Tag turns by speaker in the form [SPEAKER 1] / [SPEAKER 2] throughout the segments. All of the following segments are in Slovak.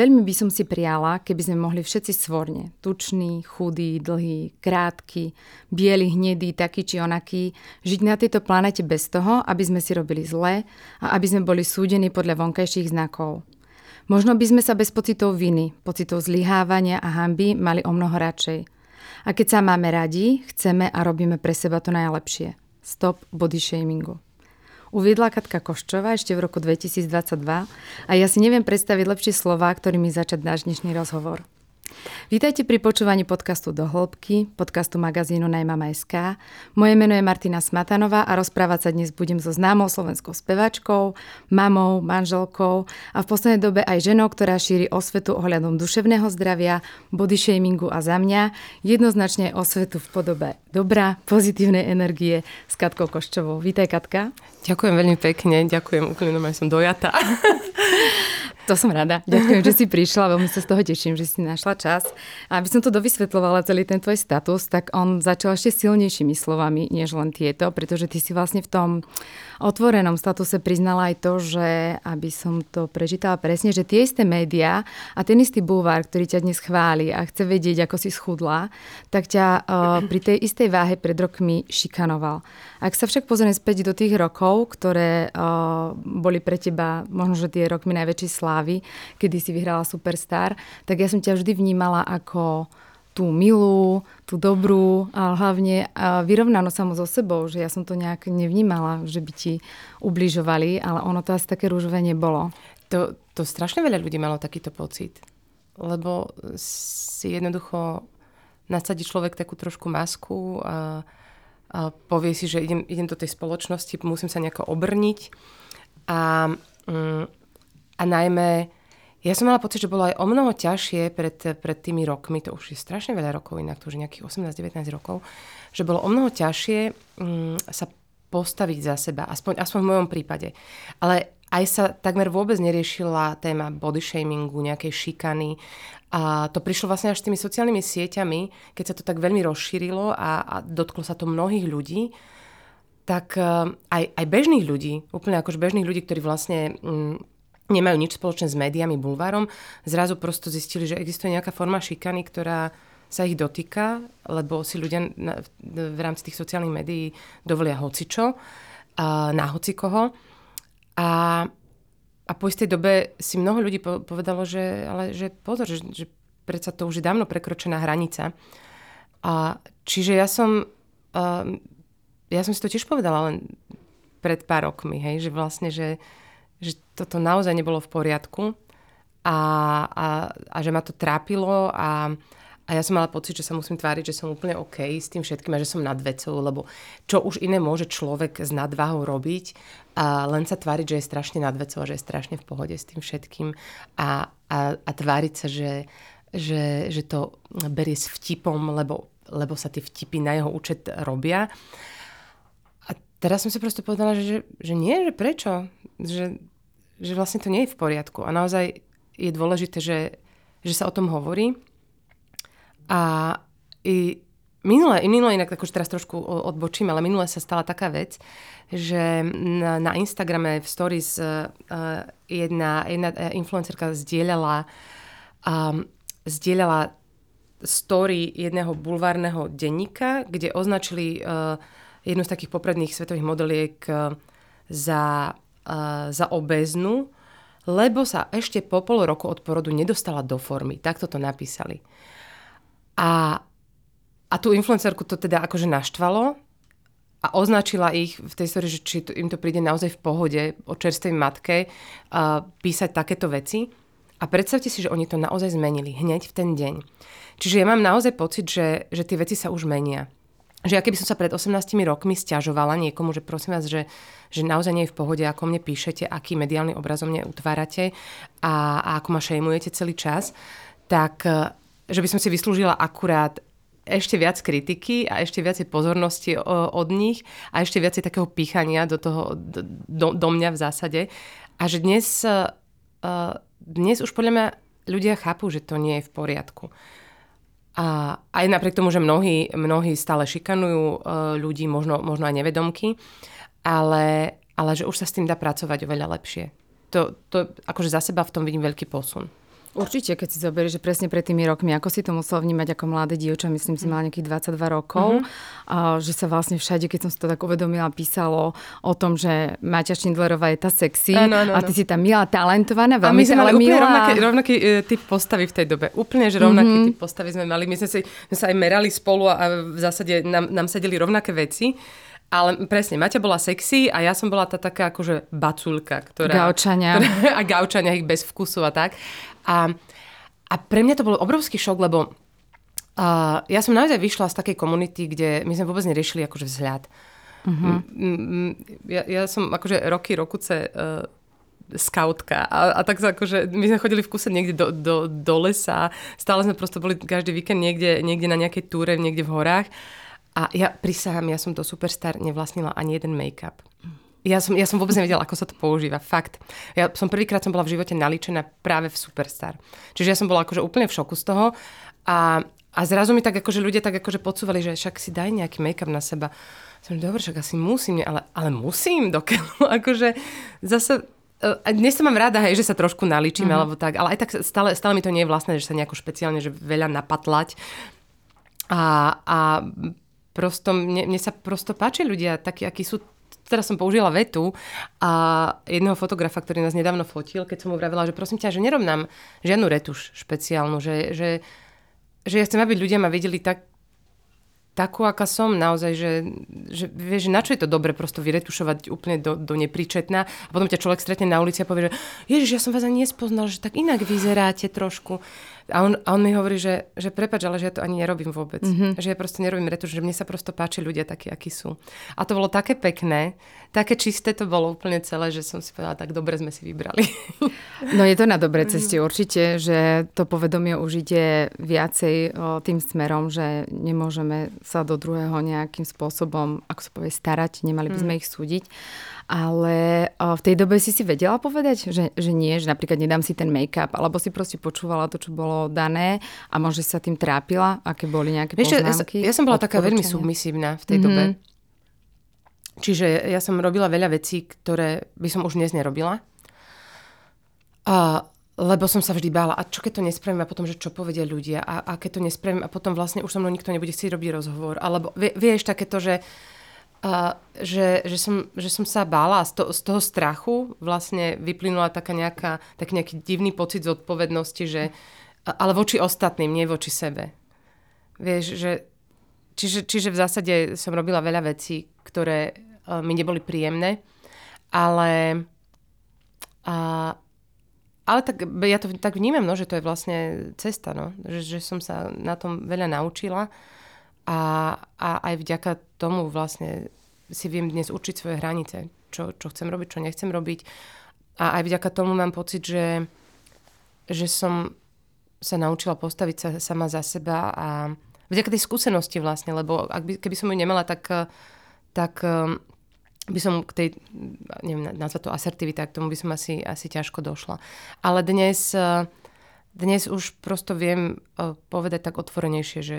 [SPEAKER 1] Veľmi by som si prijala, keby sme mohli všetci svorne, tučný, chudý, dlhý, krátky, biely, hnedý, taký či onaký, žiť na tejto planete bez toho, aby sme si robili zle a aby sme boli súdení podľa vonkajších znakov. Možno by sme sa bez pocitov viny, pocitov zlyhávania a hamby mali o mnoho radšej. A keď sa máme radi, chceme a robíme pre seba to najlepšie. Stop body shamingu uviedla Katka Koščová ešte v roku 2022 a ja si neviem predstaviť lepšie slova, ktorými začať náš dnešný rozhovor. Vítajte pri počúvaní podcastu Do hĺbky, podcastu magazínu Najmama.sk. Moje meno je Martina Smatanová a rozprávať sa dnes budem so známou slovenskou spevačkou, mamou, manželkou a v poslednej dobe aj ženou, ktorá šíri osvetu ohľadom duševného zdravia, body shamingu a za mňa jednoznačne osvetu v podobe dobrá, pozitívnej energie s Katkou Koščovou. Vítaj Katka.
[SPEAKER 2] Ďakujem veľmi pekne, ďakujem, normálne som dojata.
[SPEAKER 1] To som rada. Ďakujem, že si prišla. Veľmi sa z toho teším, že si našla čas. Aby som to dovysvetľovala, celý ten tvoj status, tak on začal ešte silnejšími slovami, než len tieto, pretože ty si vlastne v tom otvorenom statuse priznala aj to, že, aby som to prečítala presne, že tie isté médiá a ten istý bulvár, ktorý ťa dnes chváli a chce vedieť, ako si schudla, tak ťa uh, pri tej istej váhe pred rokmi šikanoval. Ak sa však pozrieme späť do tých rokov, ktoré uh, boli pre teba možno, že tie rokmi najväčšej slávy, kedy si vyhrala Superstar, tak ja som ťa vždy vnímala ako tú milú, tú dobrú a hlavne vyrovnanú samo so sebou, že ja som to nejak nevnímala, že by ti ubližovali, ale ono to asi také rúžové nebolo.
[SPEAKER 2] To, to strašne veľa ľudí malo takýto pocit, lebo si jednoducho nasadí človek takú trošku masku a, a povie si, že idem, idem do tej spoločnosti, musím sa nejako obrniť a, mm, a najmä ja som mala pocit, že bolo aj o mnoho ťažšie pred, pred tými rokmi, to už je strašne veľa rokov inak, to už je nejakých 18-19 rokov, že bolo o mnoho ťažšie um, sa postaviť za seba, aspoň, aspoň v mojom prípade. Ale aj sa takmer vôbec neriešila téma body shamingu, nejakej šikany. A to prišlo vlastne až s tými sociálnymi sieťami, keď sa to tak veľmi rozšírilo a, a dotklo sa to mnohých ľudí, tak uh, aj, aj bežných ľudí, úplne akož bežných ľudí, ktorí vlastne um, nemajú nič spoločné s médiami, bulvárom, zrazu prosto zistili, že existuje nejaká forma šikany, ktorá sa ich dotýka, lebo si ľudia na, v rámci tých sociálnych médií dovolia hocičo, a, na hocikoho. A, a po istej dobe si mnoho ľudí po, povedalo, že, ale, že pozor, že, že predsa to už je dávno prekročená hranica. A, čiže ja som, a, ja som si to tiež povedala len pred pár rokmi, hej, že vlastne, že, že toto naozaj nebolo v poriadku a, a, a že ma to trápilo a, a ja som mala pocit, že sa musím tváriť, že som úplne OK s tým všetkým a že som nad vecou, lebo čo už iné môže človek s nadváhou robiť a len sa tváriť, že je strašne nad vecou a že je strašne v pohode s tým všetkým a, a, a tváriť sa, že, že, že to berie s vtipom, lebo, lebo sa tie vtipy na jeho účet robia. A teraz som si proste povedala, že, že, že nie, že prečo? Že, že vlastne to nie je v poriadku. A naozaj je dôležité, že, že sa o tom hovorí. A i minule, minule inak už teraz trošku odbočím, ale minule sa stala taká vec, že na, na Instagrame v stories uh, jedna, jedna influencerka zdieľala, um, zdieľala story jedného bulvárneho denníka, kde označili uh, jednu z takých popredných svetových modeliek uh, za za obeznú, lebo sa ešte po pol roku od porodu nedostala do formy. Takto to napísali. A, a tú influencerku to teda akože naštvalo a označila ich v tej story, že či to, im to príde naozaj v pohode o čerstvej matke uh, písať takéto veci. A predstavte si, že oni to naozaj zmenili hneď v ten deň. Čiže ja mám naozaj pocit, že, že tie veci sa už menia že ja keby som sa pred 18 rokmi stiažovala niekomu, že prosím vás, že, že naozaj nie je v pohode, ako mne píšete, aký mediálny obraz o mne utvárate a, a ako ma šejmujete celý čas, tak e, že by som si vyslúžila akurát ešte viac kritiky a ešte viacej pozornosti od nich a ešte viacej takého pýchania do, toho, do, do mňa v zásade. A že dnes, e, dnes už podľa mňa ľudia chápu, že to nie je v poriadku. A aj napriek tomu, že mnohí, mnohí stále šikanujú uh, ľudí, možno, možno aj nevedomky, ale, ale že už sa s tým dá pracovať oveľa lepšie. To, to akože za seba v tom vidím veľký posun.
[SPEAKER 1] Určite, keď si zoberieš, že presne pred tými rokmi, ako si to musel vnímať ako mladé dievča, myslím si, mal nejakých 22 rokov, mm-hmm. a, že sa vlastne všade, keď som si to tak uvedomila, písalo o tom, že Maťa Šindlerová je tá sexy ano, ano, a ty si tam milá, talentovaná, veľmi A my
[SPEAKER 2] sme mali úplne milá. rovnaký, rovnaký uh, typ postavy v tej dobe. Úplne, že rovnaký mm-hmm. typ postavy sme mali. My sme, si, sme sa aj merali spolu a v zásade nám, nám sedeli rovnaké veci. Ale presne, Maťa bola sexy a ja som bola tá taká akože baculka, ktorá...
[SPEAKER 1] Gaučania.
[SPEAKER 2] Ktorá, a gaučania ich bez vkusu a tak. A, a pre mňa to bol obrovský šok, lebo uh, ja som naozaj vyšla z takej komunity, kde my sme vôbec neriešili akože vzhľad. Uh-huh. Ja, ja som akože roky, rokuce uh, skautka a, a tak akože, my sme chodili v kuse niekde do, do, do lesa, stále sme prosto boli každý víkend niekde, niekde na nejakej túre, niekde v horách a ja prisahám, ja som do Superstar nevlastnila ani jeden make-up. Ja som, ja som vôbec nevedela, ako sa to používa. Fakt. Ja som prvýkrát som bola v živote naličená práve v Superstar. Čiže ja som bola akože úplne v šoku z toho. A, a zrazu mi tak akože ľudia tak akože podsúvali, že však si daj nejaký make-up na seba. Som dobre, však asi musím, ale, ale musím dokiaľ. akože zase e, dnes sa mám rada, hej, že sa trošku naličím, mm-hmm. alebo tak, ale aj tak stále, stále mi to nie je vlastné, že sa nejako špeciálne, že veľa napatlať. A, a prosto, mne, mne sa prosto páči ľudia takí, akí sú teraz som použila vetu a jedného fotografa, ktorý nás nedávno fotil, keď som mu vravila, že prosím ťa, že nerob nám žiadnu retuš špeciálnu, že, že, že ja chcem, aby ľudia ma videli tak, takú, aká som, naozaj, že, že vieš, na čo je to dobre prosto vyretušovať úplne do, do nepríčetná a potom ťa človek stretne na ulici a povie, že ježiš, ja som vás ani nespoznal, že tak inak vyzeráte trošku. A on, a on mi hovorí, že, že prepač, ale že ja to ani nerobím vôbec. Mm-hmm. Že ja proste nerobím retuš, že mne sa prosto páči ľudia takí, akí sú. A to bolo také pekné, také čisté to bolo úplne celé, že som si povedala, tak dobre sme si vybrali.
[SPEAKER 1] No je to na dobrej mhm. ceste určite, že to povedomie už ide viacej o, tým smerom, že nemôžeme sa do druhého nejakým spôsobom, ako sa povie, starať, nemali by sme mm. ich súdiť ale v tej dobe si si vedela povedať, že, že nie, že napríklad nedám si ten make-up, alebo si proste počúvala to, čo bolo dané a možno sa tým trápila, aké boli nejaké Vieš, poznámky?
[SPEAKER 2] Ja, ja som bola taká veľmi submisívna v tej mm-hmm. dobe. Čiže ja som robila veľa vecí, ktoré by som už dnes nerobila. A, lebo som sa vždy bála, a čo keď to nespravím a potom, že čo povedia ľudia a, a keď to nespravím a potom vlastne už so mnou nikto nebude chcieť robiť rozhovor. Alebo vie, vieš takéto, že a že, že, som, že som sa bála a z, to, z toho strachu vlastne vyplynula taká nejaká, taký nejaký divný pocit zodpovednosti, že, ale voči ostatným, nie voči sebe. Vieš, že, čiže, čiže v zásade som robila veľa vecí, ktoré uh, mi neboli príjemné, ale, a, ale tak, ja to tak vnímam, no, že to je vlastne cesta, no, že, že som sa na tom veľa naučila a, a aj vďaka tomu vlastne si viem dnes určiť svoje hranice, čo, čo chcem robiť, čo nechcem robiť. A aj vďaka tomu mám pocit, že, že som sa naučila postaviť sa sama za seba a vďaka tej skúsenosti vlastne, lebo ak by, keby som ju nemala, tak, tak um, by som k tej, neviem, nazvať to asertivita, k tomu by som asi, asi ťažko došla. Ale dnes, dnes už prosto viem uh, povedať tak otvorenejšie, že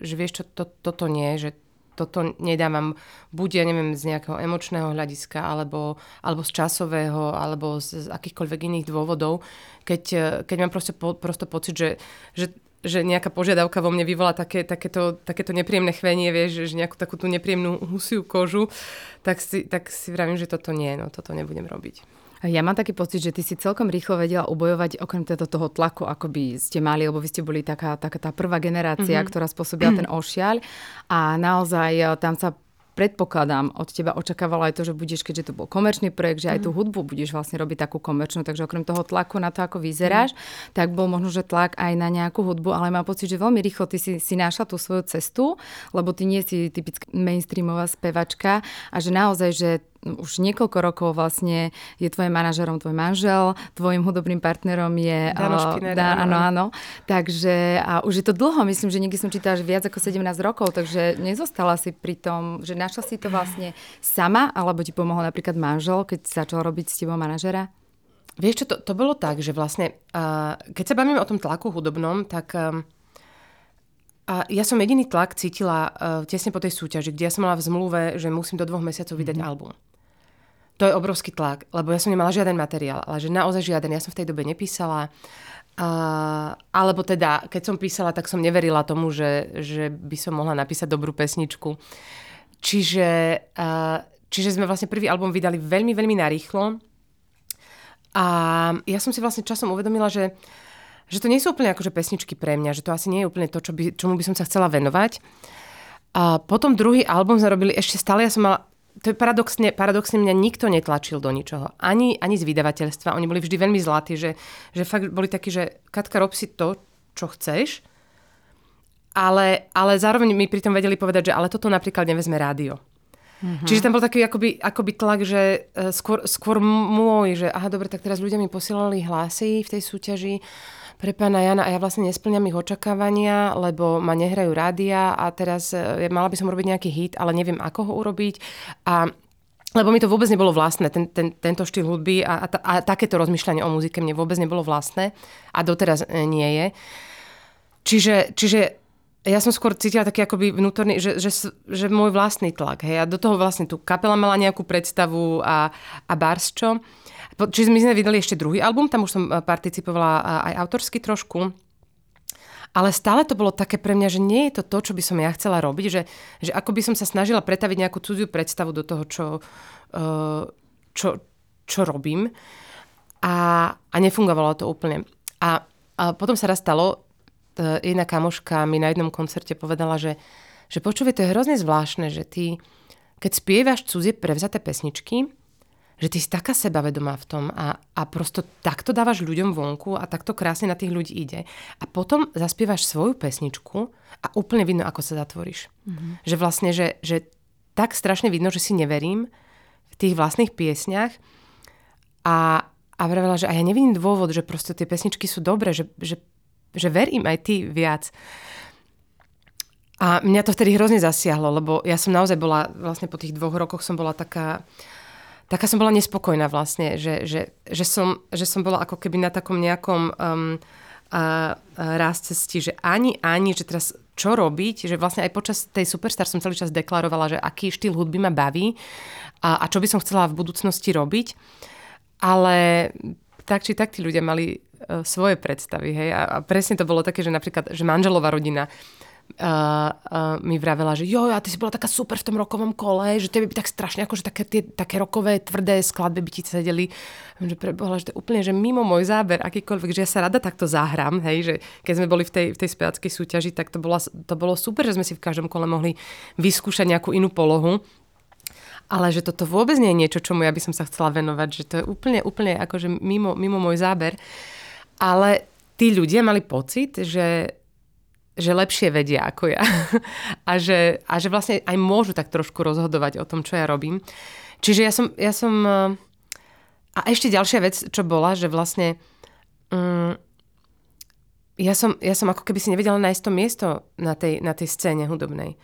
[SPEAKER 2] že vieš čo, to, toto nie, že toto nedávam buď, ja neviem, z nejakého emočného hľadiska, alebo, alebo z časového, alebo z, z akýchkoľvek iných dôvodov, keď, keď mám proste, po, prosto pocit, že, že že nejaká požiadavka vo mne vyvolá také, takéto, takéto nepríjemné chvenie, vieš, že nejakú takú tú nepríjemnú husiu kožu, tak si, tak si vravím, že toto nie, no toto nebudem robiť.
[SPEAKER 1] Ja mám taký pocit, že ty si celkom rýchlo vedela ubojovať okrem teda toho tlaku, ako by ste mali, lebo vy ste boli taká, taká tá prvá generácia, mm-hmm. ktorá spôsobila ten ošiaľ a naozaj e, tam sa predpokladám, od teba očakávala aj to, že budeš, keďže to bol komerčný projekt, že aj tú mhm. hudbu budeš vlastne robiť takú komerčnú, takže okrem toho tlaku na to, ako vyzeráš, mm. tak bol možno, že tlak aj na nejakú hudbu, ale mám pocit, že veľmi rýchlo ty si, si našla tú svoju cestu, lebo ty nie si typická mainstreamová spevačka a že naozaj, že už niekoľko rokov vlastne je tvojim manažerom tvoj manžel, tvojim hudobným partnerom je...
[SPEAKER 2] Dano Špiner,
[SPEAKER 1] uh, áno, áno. Takže a už je to dlho, myslím, že niekde som čítala, že viac ako 17 rokov, takže nezostala si pri tom, že našla si to vlastne sama, alebo ti pomohol napríklad manžel, keď začal robiť s tebou manažera?
[SPEAKER 2] Vieš čo, to, to bolo tak, že vlastne, uh, keď sa bavíme o tom tlaku hudobnom, tak... Um, a ja som jediný tlak cítila uh, tesne po tej súťaži, kde ja som mala v zmluve, že musím do dvoch mesiacov vydať mm-hmm. album to je obrovský tlak, lebo ja som nemala žiaden materiál, ale že naozaj žiaden. Ja som v tej dobe nepísala Uh, alebo teda, keď som písala, tak som neverila tomu, že, že by som mohla napísať dobrú pesničku. Čiže, uh, čiže sme vlastne prvý album vydali veľmi, veľmi narýchlo. A ja som si vlastne časom uvedomila, že, že to nie sú úplne akože pesničky pre mňa, že to asi nie je úplne to, čo by, čomu by som sa chcela venovať. A potom druhý album sme robili ešte stále, ja som mala to je paradoxne, paradoxne mňa nikto netlačil do ničoho. Ani, ani z vydavateľstva. Oni boli vždy veľmi zlatí, že, že fakt boli takí, že Katka, rob si to, čo chceš, ale, ale zároveň mi pri tom vedeli povedať, že ale toto napríklad nevezme rádio. Mm-hmm. Čiže tam bol taký akoby, akoby tlak, že e, skôr, skôr môj, že aha, dobre, tak teraz ľudia mi posielali hlasy v tej súťaži pre pána Jana a ja vlastne nesplňam ich očakávania, lebo ma nehrajú rádia a teraz e, mala by som robiť nejaký hit, ale neviem, ako ho urobiť. A lebo mi to vôbec nebolo vlastné, ten, ten, tento štýl hudby a, a, a takéto rozmýšľanie o muzike mne vôbec nebolo vlastné a doteraz e, nie je. Čiže, čiže ja som skôr cítila taký akoby vnútorný, že, že, že môj vlastný tlak. Hej. A do toho vlastne tu kapela mala nejakú predstavu a, a bars čo. Čiže my sme vydali ešte druhý album, tam už som eh, participovala eh, aj autorsky trošku. Ale stále to bolo také pre mňa, že nie je to to, čo by som ja chcela robiť, že, že ako by som sa snažila pretaviť nejakú cudziu predstavu do toho, čo, eh, čo, čo robím. A, a nefungovalo to úplne. A, a potom sa raz stalo, jedna kamoška mi na jednom koncerte povedala, že, že počúvaj, to je hrozne zvláštne, že ty, keď spievaš cudzie prevzaté pesničky, že ty si taká sebavedomá v tom a, a prosto takto dávaš ľuďom vonku a takto krásne na tých ľudí ide. A potom zaspievaš svoju pesničku a úplne vidno, ako sa zatvoríš. Mm-hmm. Že vlastne, že, že tak strašne vidno, že si neverím v tých vlastných piesniach a, a vravela, že a ja nevidím dôvod, že proste tie pesničky sú dobré, že, že, že verím aj ty viac. A mňa to vtedy hrozne zasiahlo, lebo ja som naozaj bola, vlastne po tých dvoch rokoch som bola taká taká som bola nespokojná vlastne, že, že, že, som, že som bola ako keby na takom nejakom um, a, a raz cesti, že ani, ani, že teraz čo robiť, že vlastne aj počas tej Superstar som celý čas deklarovala, že aký štýl hudby ma baví a, a čo by som chcela v budúcnosti robiť. Ale tak či tak tí ľudia mali uh, svoje predstavy, hej, a, a presne to bolo také, že napríklad, že manželová rodina uh, uh, mi vravela, že jo, a ty si bola taká super v tom rokovom kole, že tebe by tak strašne, akože také, tie, také rokové, tvrdé skladby by ti sedeli. Že prebohla, že to úplne, že mimo môj záber, akýkoľvek, že ja sa rada takto zahrám, hej, že keď sme boli v tej, v tej spevackej súťaži, tak to, bola, to bolo super, že sme si v každom kole mohli vyskúšať nejakú inú polohu. Ale že toto vôbec nie je niečo, čomu ja by som sa chcela venovať, že to je úplne, úplne akože mimo, mimo môj záber. Ale tí ľudia mali pocit, že že lepšie vedia ako ja. a, že, a že vlastne aj môžu tak trošku rozhodovať o tom, čo ja robím. Čiže ja som... Ja som eh, a ešte ďalšia vec, čo bola, že vlastne... Um, ja som, ja som ako keby si nevedela nájsť to miesto na tej, na tej scéne hudobnej.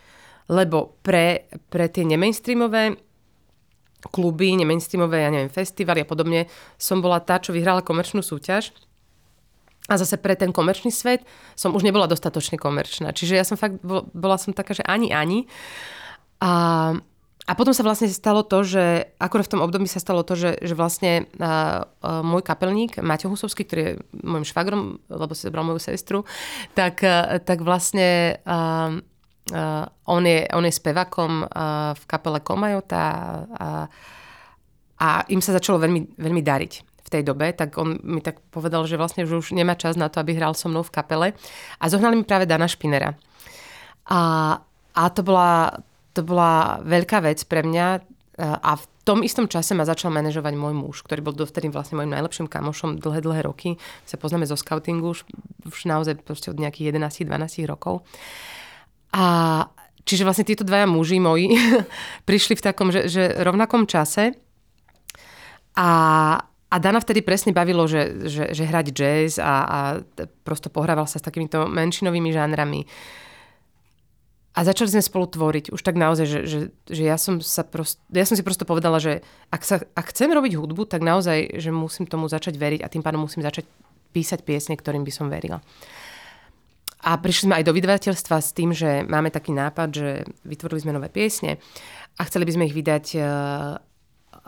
[SPEAKER 2] Lebo pre, pre tie nemainstreamové kluby, nemainstreamové, ja neviem, festivaly a podobne, som bola tá, čo vyhrala komerčnú súťaž a zase pre ten komerčný svet som už nebola dostatočne komerčná. Čiže ja som fakt, bola som taká, že ani, ani. A, a potom sa vlastne stalo to, že akorát v tom období sa stalo to, že, že vlastne uh, uh, môj kapelník, Maťo Husovský, ktorý je môjim švagrom, lebo si zobral moju sestru, tak, uh, tak vlastne uh, uh, on, je, on je spevakom uh, v kapele Komajota a, a im sa začalo veľmi, veľmi dariť v tej dobe, tak on mi tak povedal, že vlastne že už nemá čas na to, aby hral so mnou v kapele. A zohnali mi práve Dana Špinera. A, a to, bola, to bola veľká vec pre mňa a v tom istom čase ma začal manažovať môj muž, ktorý bol dovtedy vlastne môjim najlepším kamošom dlhé, dlhé roky. Sa poznáme zo scoutingu už, už naozaj od nejakých 11-12 rokov. A čiže vlastne títo dvaja muži moji prišli v takom, že, že rovnakom čase a, a Dana vtedy presne bavilo, že, že, že hrať jazz a, a prosto pohrával sa s takýmito menšinovými žánrami. A začali sme spolu tvoriť. Už tak naozaj, že, že, že ja, som sa prost, ja som si prosto povedala, že ak, sa, ak chcem robiť hudbu, tak naozaj, že musím tomu začať veriť a tým pádom musím začať písať piesne, ktorým by som verila. A prišli sme aj do vydavateľstva s tým, že máme taký nápad, že vytvorili sme nové piesne a chceli by sme ich vydať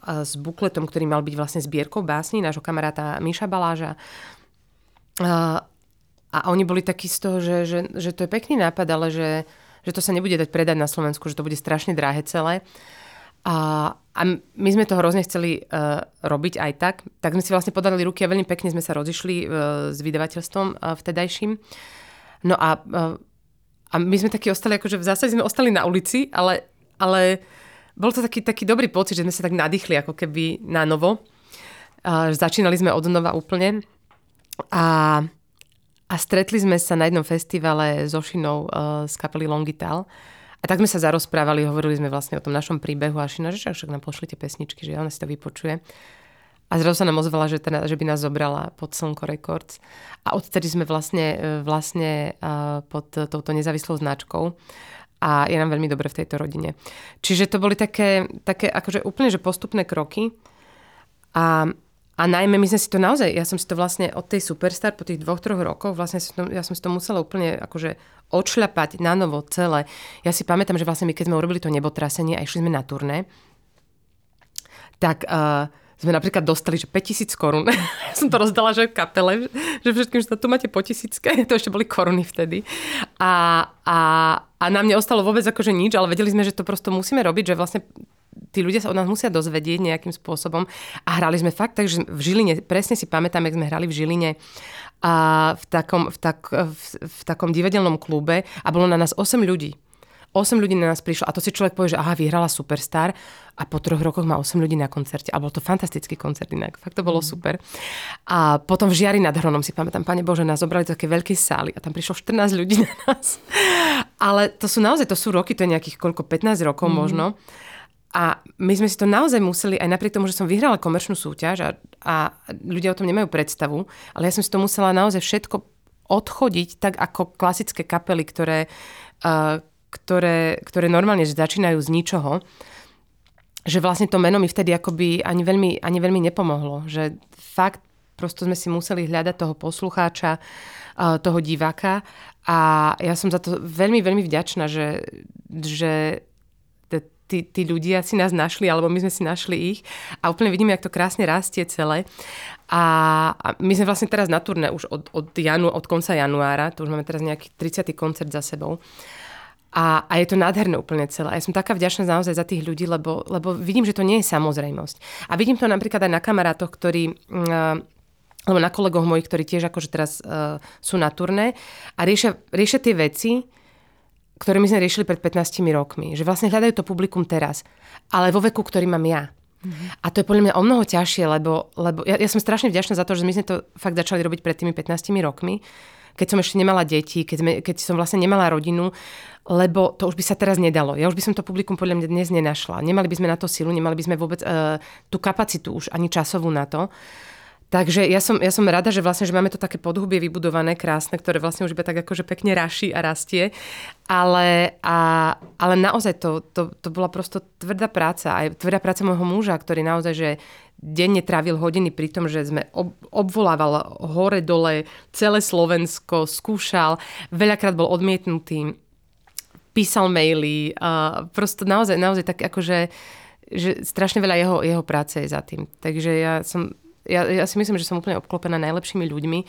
[SPEAKER 2] s bukletom, ktorý mal byť vlastne zbierkou básni nášho kamaráta Miša Baláža. A, oni boli takí z toho, že, že, že to je pekný nápad, ale že, že to sa nebude dať predať na Slovensku, že to bude strašne drahé celé. A, a my sme to hrozne chceli uh, robiť aj tak. Tak sme si vlastne podali ruky a veľmi pekne sme sa rozišli uh, s vydavateľstvom uh, vtedajším. No a, uh, a my sme takí ostali, akože v zásade sme ostali na ulici, ale, ale bol to taký, taký dobrý pocit, že sme sa tak nadýchli ako keby na novo. Uh, začínali sme od nova úplne. A, a stretli sme sa na jednom festivale so Šinou uh, z kapely Longital. A tak sme sa zarozprávali, hovorili sme vlastne o tom našom príbehu a Šina, že však nám pošlite pesničky, že ona si to vypočuje. A zrazu sa nám ozvala, že, teda, že by nás zobrala pod Slnko Records. A odtedy sme vlastne, e, vlastne uh, pod touto nezávislou značkou a je nám veľmi dobre v tejto rodine. Čiže to boli také, také akože úplne že postupné kroky a a najmä my sme si to naozaj, ja som si to vlastne od tej Superstar po tých dvoch, troch rokoch, vlastne to, ja som si to musela úplne akože odšľapať na novo celé. Ja si pamätám, že vlastne my keď sme urobili to nebotrasenie a išli sme na turné, tak uh, sme napríklad dostali, že 5000 korún. ja som to rozdala, že kapele, že všetkým, že tu máte po tisícke, to ešte boli koruny vtedy. A, a, a nám neostalo vôbec akože nič, ale vedeli sme, že to prosto musíme robiť, že vlastne tí ľudia sa od nás musia dozvedieť nejakým spôsobom. A hrali sme fakt, takže v Žiline, presne si pamätám, jak sme hrali v Žiline a v takom, v, tak, v, v takom divadelnom klube a bolo na nás 8 ľudí. 8 ľudí na nás prišlo a to si človek povie, že aha, vyhrala Superstar a po troch rokoch má 8 ľudí na koncerte. A bol to fantastický koncert inak. Fakt to bolo mm. super. A potom v Žiari nad Hronom si pamätám, pane Bože, nás zobrali do také veľké sály a tam prišlo 14 ľudí na nás. Ale to sú naozaj, to sú roky, to je nejakých koľko, 15 rokov mm. možno. A my sme si to naozaj museli, aj napriek tomu, že som vyhrala komerčnú súťaž a, a ľudia o tom nemajú predstavu, ale ja som si to musela naozaj všetko odchodiť, tak ako klasické kapely, ktoré, uh, ktoré, ktoré normálne začínajú z ničoho, že vlastne to meno mi vtedy akoby ani veľmi, ani veľmi nepomohlo. Že fakt prosto sme si museli hľadať toho poslucháča, toho diváka a ja som za to veľmi, veľmi vďačná, že, že tí, tí ľudia si nás našli, alebo my sme si našli ich a úplne vidíme, jak to krásne rastie celé. A, my sme vlastne teraz na turné už od, od, janu, od konca januára, to už máme teraz nejaký 30. koncert za sebou. A, a je to nádherné úplne celé. Ja som taká vďačná naozaj za tých ľudí, lebo, lebo vidím, že to nie je samozrejmosť. A vidím to napríklad aj na kamarátoch, ktorí... Uh, alebo na kolegoch mojich, ktorí tiež akože teraz uh, sú na turné a riešia, riešia tie veci, ktoré my sme riešili pred 15 rokmi. Že vlastne hľadajú to publikum teraz, ale vo veku, ktorý mám ja. Mm-hmm. A to je podľa mňa o mnoho ťažšie, lebo, lebo ja, ja som strašne vďačná za to, že my sme to fakt začali robiť pred tými 15 rokmi, keď som ešte nemala deti, keď, sme, keď som vlastne nemala rodinu, lebo to už by sa teraz nedalo. Ja už by som to publikum podľa mňa dnes nenašla. Nemali by sme na to silu, nemali by sme vôbec uh, tú kapacitu už ani časovú na to. Takže ja som, ja som rada, že vlastne, že máme to také podhubie vybudované, krásne, ktoré vlastne už iba tak akože pekne raší a rastie. Ale, a, ale naozaj to, to, to bola prosto tvrdá práca. Aj tvrdá práca môjho muža, ktorý naozaj, že denne trávil hodiny pri tom, že sme ob, obvolával hore, dole, celé Slovensko, skúšal, veľakrát bol odmietnutý, písal maily, uh, prosto naozaj, naozaj tak akože že strašne veľa jeho, jeho práce je za tým. Takže ja som ja, ja si myslím, že som úplne obklopená najlepšími ľuďmi,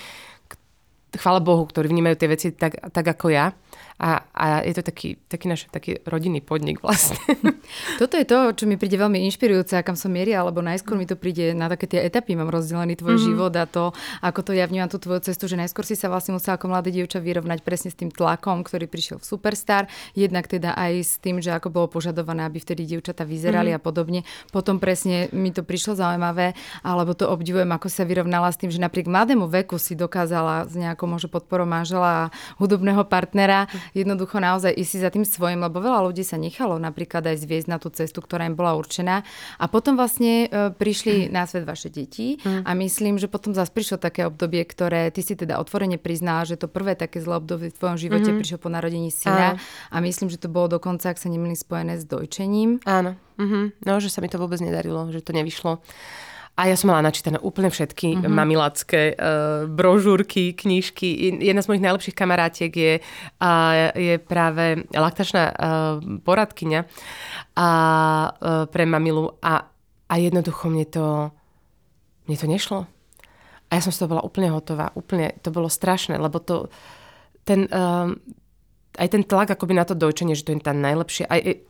[SPEAKER 2] chvála Bohu, ktorí vnímajú tie veci tak, tak ako ja. A, a je to taký, taký náš taký rodinný podnik vlastne.
[SPEAKER 1] Toto je to, čo mi príde veľmi inšpirujúce a kam som mieria, alebo najskôr mi to príde na také tie etapy, mám rozdelený tvoj mm-hmm. život a to, ako to ja vnímam tú tvoju cestu, že najskôr si sa vlastne musela ako mladé dievča vyrovnať presne s tým tlakom, ktorý prišiel v Superstar, jednak teda aj s tým, že ako bolo požadované, aby vtedy dievčata vyzerali mm-hmm. a podobne. Potom presne mi to prišlo zaujímavé, alebo to obdivujem, ako sa vyrovnala s tým, že napriek mladému veku si dokázala s nejakou možno podporou manžela a hudobného partnera jednoducho naozaj ísť si za tým svojim, lebo veľa ľudí sa nechalo napríklad aj zviezť na tú cestu, ktorá im bola určená. A potom vlastne e, prišli mm. na svet vaše deti mm. a myslím, že potom zase prišlo také obdobie, ktoré ty si teda otvorene priznala, že to prvé také zlé obdobie v tvojom živote mm. prišlo po narodení syna Áno. a myslím, že to bolo dokonca, ak sa nemýlim, spojené s dojčením.
[SPEAKER 2] Áno. Mm-hmm. No, že sa mi to vôbec nedarilo, že to nevyšlo. A ja som mala načítané úplne všetky mm-hmm. mamilacké uh, brožúrky, knižky. Jedna z mojich najlepších kamarátiek je, uh, je práve laktačná uh, poradkyňa uh, uh, pre mamilu a, a jednoducho mne to, mne to nešlo. A ja som z toho bola úplne hotová. Úplne, to bolo strašné, lebo to, ten, um, aj ten tlak akoby na to dojčenie, že to je tá najlepšia, aj,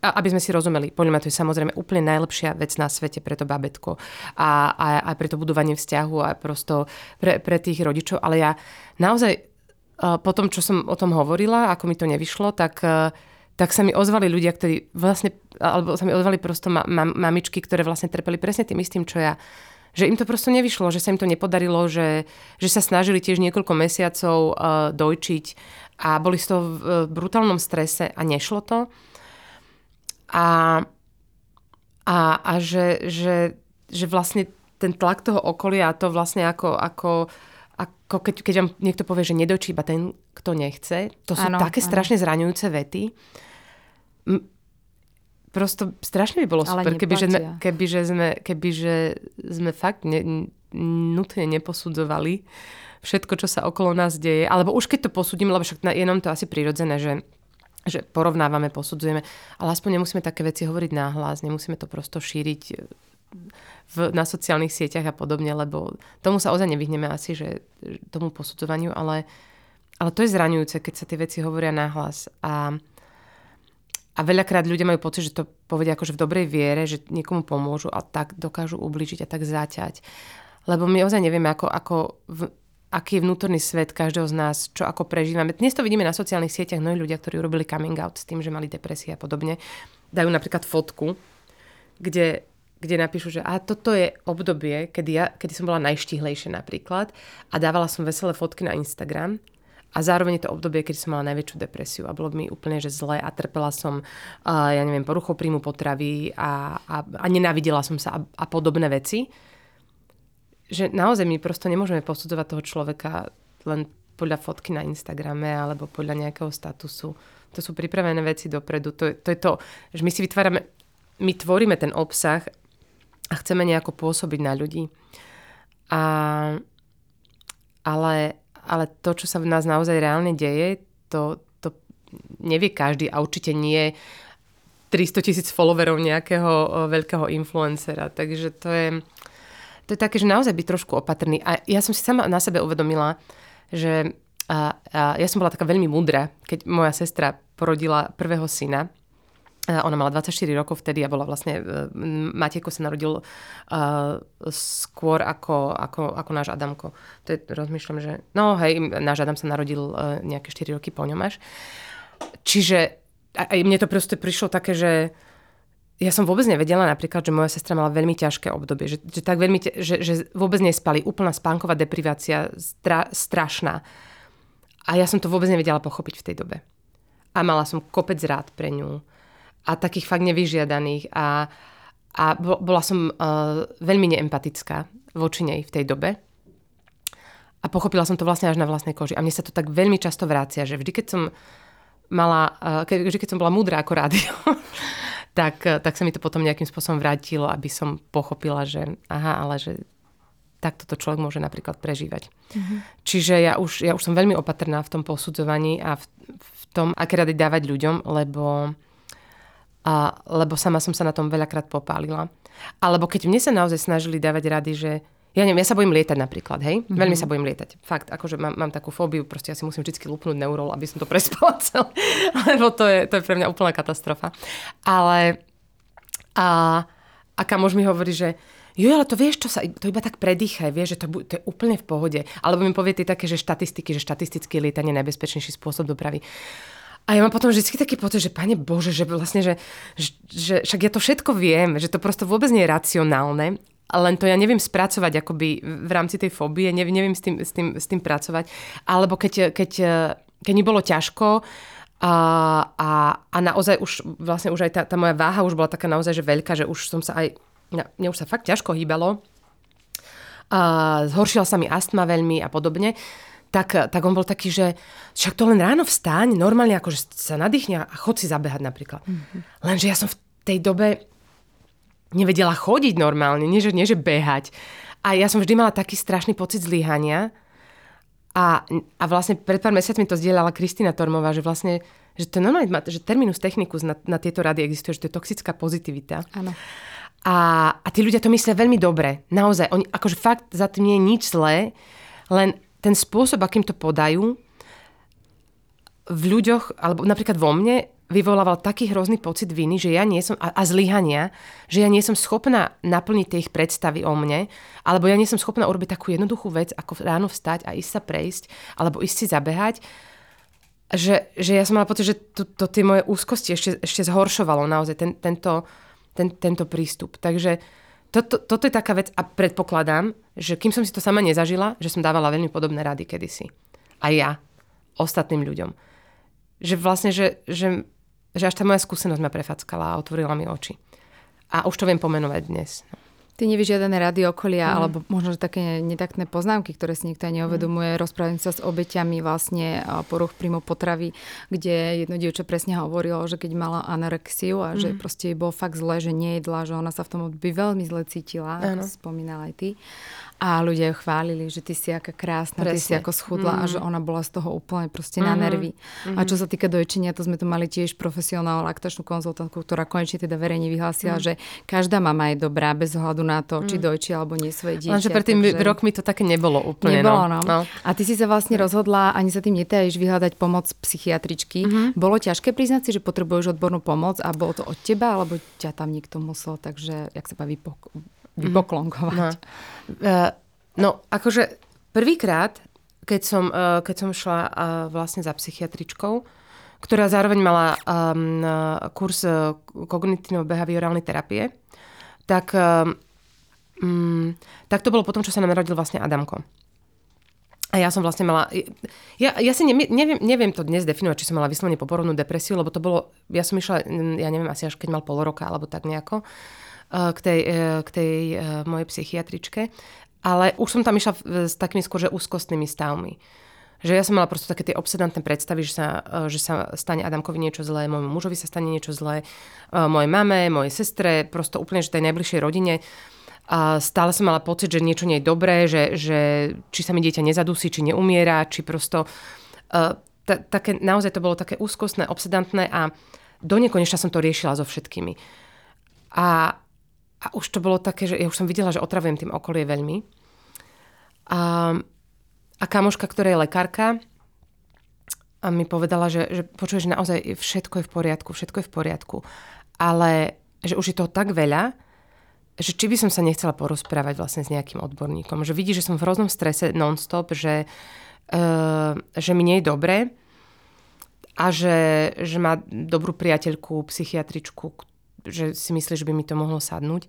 [SPEAKER 2] a aby sme si rozumeli, podľa mňa to je samozrejme úplne najlepšia vec na svete pre to babetko a, a, a pre to budovanie vzťahu a prosto pre, pre tých rodičov, ale ja naozaj uh, po tom, čo som o tom hovorila, ako mi to nevyšlo, tak uh, tak sa mi ozvali ľudia, ktorí vlastne, alebo sa mi ozvali prosto ma, ma, mamičky, ktoré vlastne trpeli presne tým istým, čo ja že im to prosto nevyšlo, že sa im to nepodarilo, že, že sa snažili tiež niekoľko mesiacov uh, dojčiť a boli z toho v uh, brutálnom strese a nešlo to. A, a, a že, že, že vlastne ten tlak toho okolia a to vlastne ako, ako, ako keď, keď vám niekto povie, že nedojčí iba ten, kto nechce, to sú ano, také ano. strašne zraňujúce vety prosto strašne by bolo super, keby že, keby, že sme, keby že sme fakt ne, nutne neposudzovali všetko, čo sa okolo nás deje. Alebo už keď to posúdime, lebo však je nám to asi prirodzené, že, že porovnávame, posudzujeme, ale aspoň nemusíme také veci hovoriť náhlas, nemusíme to prosto šíriť v, na sociálnych sieťach a podobne, lebo tomu sa ozaj nevyhneme asi, že tomu posudzovaniu, ale, ale to je zraňujúce, keď sa tie veci hovoria náhlas. A a veľakrát ľudia majú pocit, že to povedia akože v dobrej viere, že niekomu pomôžu a tak dokážu ubližiť a tak zaťať. Lebo my ozaj nevieme, ako, ako v, aký je vnútorný svet každého z nás, čo ako prežívame. Dnes to vidíme na sociálnych sieťach, mnohí ľudia, ktorí urobili coming out s tým, že mali depresie a podobne, dajú napríklad fotku, kde, kde napíšu, že a toto je obdobie, kedy, ja, kedy som bola najštihlejšia napríklad a dávala som veselé fotky na Instagram a zároveň je to obdobie, keď som mala najväčšiu depresiu a bolo mi úplne že zle a trpela som, uh, ja neviem, poruchou príjmu potravy a, a, a nenávidela som sa a, a podobné veci. Že naozaj my prosto nemôžeme posudzovať toho človeka len podľa fotky na Instagrame alebo podľa nejakého statusu. To sú pripravené veci dopredu. To, to je to, že my si vytvárame, my tvoríme ten obsah a chceme nejako pôsobiť na ľudí. A, ale ale to, čo sa v nás naozaj reálne deje, to, to nevie každý a určite nie 300 tisíc followerov nejakého veľkého influencera. Takže to je, to je také, že naozaj byť trošku opatrný. A ja som si sama na sebe uvedomila, že a, a ja som bola taká veľmi múdra, keď moja sestra porodila prvého syna ona mala 24 rokov vtedy a bola vlastne, e, Matejko sa narodil uh, skôr ako, ako, ako náš Adamko. To je, rozmýšľam, že no hej, náš Adam sa narodil uh, nejaké 4 roky po ňom až. Čiže aj mne to proste prišlo také, že ja som vôbec nevedela napríklad, že moja sestra mala veľmi ťažké obdobie, že, že, tak veľmi, že, že vôbec nespali, úplná spánková deprivácia, stra, strašná. A ja som to vôbec nevedela pochopiť v tej dobe. A mala som kopec rád pre ňu a takých fakt nevyžiadaných a, a bola som uh, veľmi neempatická voči nej v tej dobe. A pochopila som to vlastne až na vlastnej koži. A mne sa to tak veľmi často vrácia, že vždy, keď som mala, uh, ke, vždy, keď som bola múdra ako rádio, tak, tak sa mi to potom nejakým spôsobom vrátilo, aby som pochopila, že aha, ale že takto to človek môže napríklad prežívať. Mm-hmm. Čiže ja už, ja už som veľmi opatrná v tom posudzovaní a v, v tom, aké rady dávať ľuďom, lebo a, lebo sama som sa na tom veľakrát popálila. Alebo keď mne sa naozaj snažili dávať rady, že ja neviem, ja sa bojím lietať napríklad, hej? Mm-hmm. Veľmi sa bojím lietať. Fakt, akože mám, mám takú fóbiu, proste ja si musím vždy lupnúť neurol, aby som to prespala celé. Lebo to je, to je pre mňa úplná katastrofa. Ale a, a kamož mi hovorí, že jo, ale to vieš, čo sa, to iba tak predýchaj, vieš, že to, to je úplne v pohode. Alebo mi povie také, že štatistiky, že štatisticky lietanie je najbezpečnejší spôsob dopravy. A ja mám potom vždy taký pocit, že pane Bože, že vlastne, že, že, že však ja to všetko viem, že to prosto vôbec nie je racionálne, len to ja neviem spracovať akoby v rámci tej fóbie, neviem, neviem s, tým, s, tým, s tým pracovať. Alebo keď, keď, keď mi bolo ťažko, a, a, a naozaj už vlastne už aj tá, tá moja váha už bola taká naozaj že veľká, že už som sa aj, mne už sa fakt ťažko hýbalo. A zhoršila sa mi astma veľmi a podobne tak, tak on bol taký, že však to len ráno vstáň, normálne akože sa nadýchne a chod si zabehať napríklad. Mm-hmm. Lenže ja som v tej dobe nevedela chodiť normálne, nie že, nie že behať. A ja som vždy mala taký strašný pocit zlyhania. A, a vlastne pred pár mesiacmi to zdieľala Kristina Tormová, že vlastne že to normálne, že terminus technicus na, na tieto rady existuje, že to je toxická pozitivita.
[SPEAKER 1] Áno.
[SPEAKER 2] A, a tí ľudia to myslia veľmi dobre. Naozaj, oni, akože fakt za tým nie je nič zlé, len ten spôsob, akým to podajú, v ľuďoch, alebo napríklad vo mne, vyvolával taký hrozný pocit viny, že ja nie som, a, a zlyhania, že ja nie som schopná naplniť tie ich predstavy o mne, alebo ja nie som schopná urobiť takú jednoduchú vec, ako ráno vstať a ísť sa prejsť, alebo ísť si zabehať, že, že ja som mala pocit, že to, to tie moje úzkosti ešte, ešte zhoršovalo naozaj ten, tento, ten, tento prístup. Takže to, to, toto je taká vec a predpokladám, že kým som si to sama nezažila, že som dávala veľmi podobné rady kedysi. A ja, ostatným ľuďom. Že vlastne, že, že že až tá moja skúsenosť ma prefackala a otvorila mi oči. A už to viem pomenovať dnes.
[SPEAKER 1] Ty nevíš žiadané rady okolia, mm. alebo možno že také netaktné poznámky, ktoré si nikto neuvedomuje. Mm. Rozprávam sa s obeťami vlastne poruch príjmu potravy, kde jedno dievča presne hovorilo, že keď mala anorexiu a mm. že proste jej bolo fakt zle, že nejedla, že ona sa v tom období veľmi zle cítila, ano. ako spomínala aj ty. A ľudia ju chválili, že ty si aká krásna, Presne. ty si ako schudla mm. a že ona bola z toho úplne proste mm. na nervy. Mm. A čo sa týka dojčenia, to sme tu mali tiež profesionálnu laktačnú konzultantku, ktorá konečne teda verejne vyhlásila, mm. že každá mama je dobrá bez ohľadu na to, či mm. dojčí alebo nie svoje dieťa.
[SPEAKER 2] Lenže pred tým takže... rokmi to také nebolo úplne.
[SPEAKER 1] Nebolo, no. no. A ty si sa vlastne rozhodla, ani sa tým netajíš vyhľadať pomoc psychiatričky. Mm-hmm. Bolo ťažké priznať si, že potrebuješ odbornú pomoc a bolo to od teba, alebo ťa tam niekto musel, takže, jak sa baví, vypoklonkovať. No.
[SPEAKER 2] Uh, no, akože prvýkrát, keď som, uh, keď som šla uh, vlastne za psychiatričkou, ktorá zároveň mala um, kurz kognitívno-behaviorálnej terapie, tak, um, tak to bolo potom, čo sa nám narodil vlastne Adamko. A ja som vlastne mala... Ja, ja si neviem, neviem, neviem to dnes definovať, či som mala vyslovene poporodnú depresiu, lebo to bolo... Ja som išla, ja neviem, asi až keď mal pol roka, alebo tak nejako. Eh, k tej, eh, k tej eh, mojej psychiatričke. Ale už som tam išla s takými skôr, že úzkostnými stavmi. Že ja som mala proste také tie obsedantné predstavy, že sa, že sa stane Adamkovi niečo zlé, môjmu mužovi sa stane niečo zlé, mojej mame, mojej sestre, prosto úplne, že tej najbližšej rodine. A stále som mala pocit, že niečo nie je dobré, že, že či sa mi dieťa nezadusí, či neumiera, či prosto... Uh, t- také, naozaj to bolo také úzkostné, obsedantné a do nekonečna som to riešila so všetkými. A a už to bolo také, že ja už som videla, že otravujem tým okolie veľmi. A, a kamoška, ktorá je lekárka, a mi povedala, že, že počuješ, že naozaj všetko je v poriadku, všetko je v poriadku. Ale že už je toho tak veľa, že či by som sa nechcela porozprávať vlastne s nejakým odborníkom. Že vidí, že som v hroznom strese non-stop, že, uh, že mi nie je dobre a že, že má dobrú priateľku, psychiatričku, že si myslí, že by mi to mohlo sadnúť,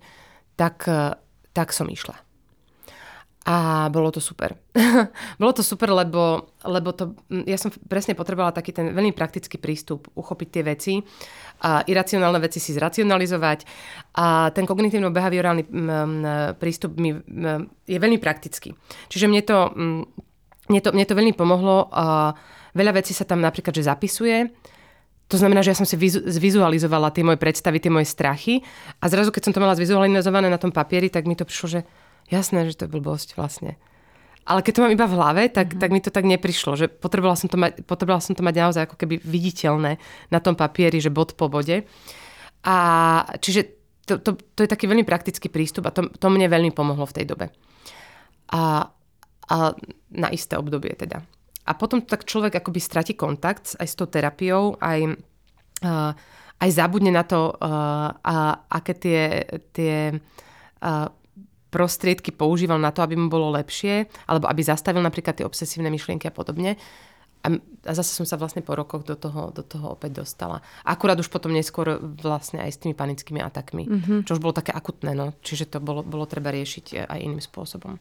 [SPEAKER 2] tak, e, tak som išla. A bolo to super. bolo to super, lebo, lebo to, ja som presne potrebovala taký ten veľmi praktický prístup, uchopiť tie veci, a iracionálne veci si zracionalizovať. A ten kognitívno-behaviorálny prístup mi je veľmi praktický. Čiže mne to, mne to, mne to veľmi pomohlo. A veľa vecí sa tam napríklad že zapisuje to znamená, že ja som si vizu- zvizualizovala tie moje predstavy, tie moje strachy a zrazu, keď som to mala zvizualizované na tom papieri, tak mi to prišlo, že jasné, že to je blbosť vlastne. Ale keď to mám iba v hlave, tak, mm. tak mi to tak neprišlo, že potrebovala som, to mať, potrebovala som to mať naozaj ako keby viditeľné na tom papieri, že bod po bode. A čiže to, to, to je taký veľmi praktický prístup a to, to mne veľmi pomohlo v tej dobe. A, a na isté obdobie teda. A potom tak človek akoby stratí kontakt aj s tou terapiou, aj, aj zabudne na to, a, aké tie, tie prostriedky používal na to, aby mu bolo lepšie, alebo aby zastavil napríklad tie obsesívne myšlienky a podobne. A, a zase som sa vlastne po rokoch do toho, do toho opäť dostala. Akurát už potom neskôr vlastne aj s tými panickými atakmi, mm-hmm. čo už bolo také akutné, no. Čiže to bolo, bolo treba riešiť aj iným spôsobom.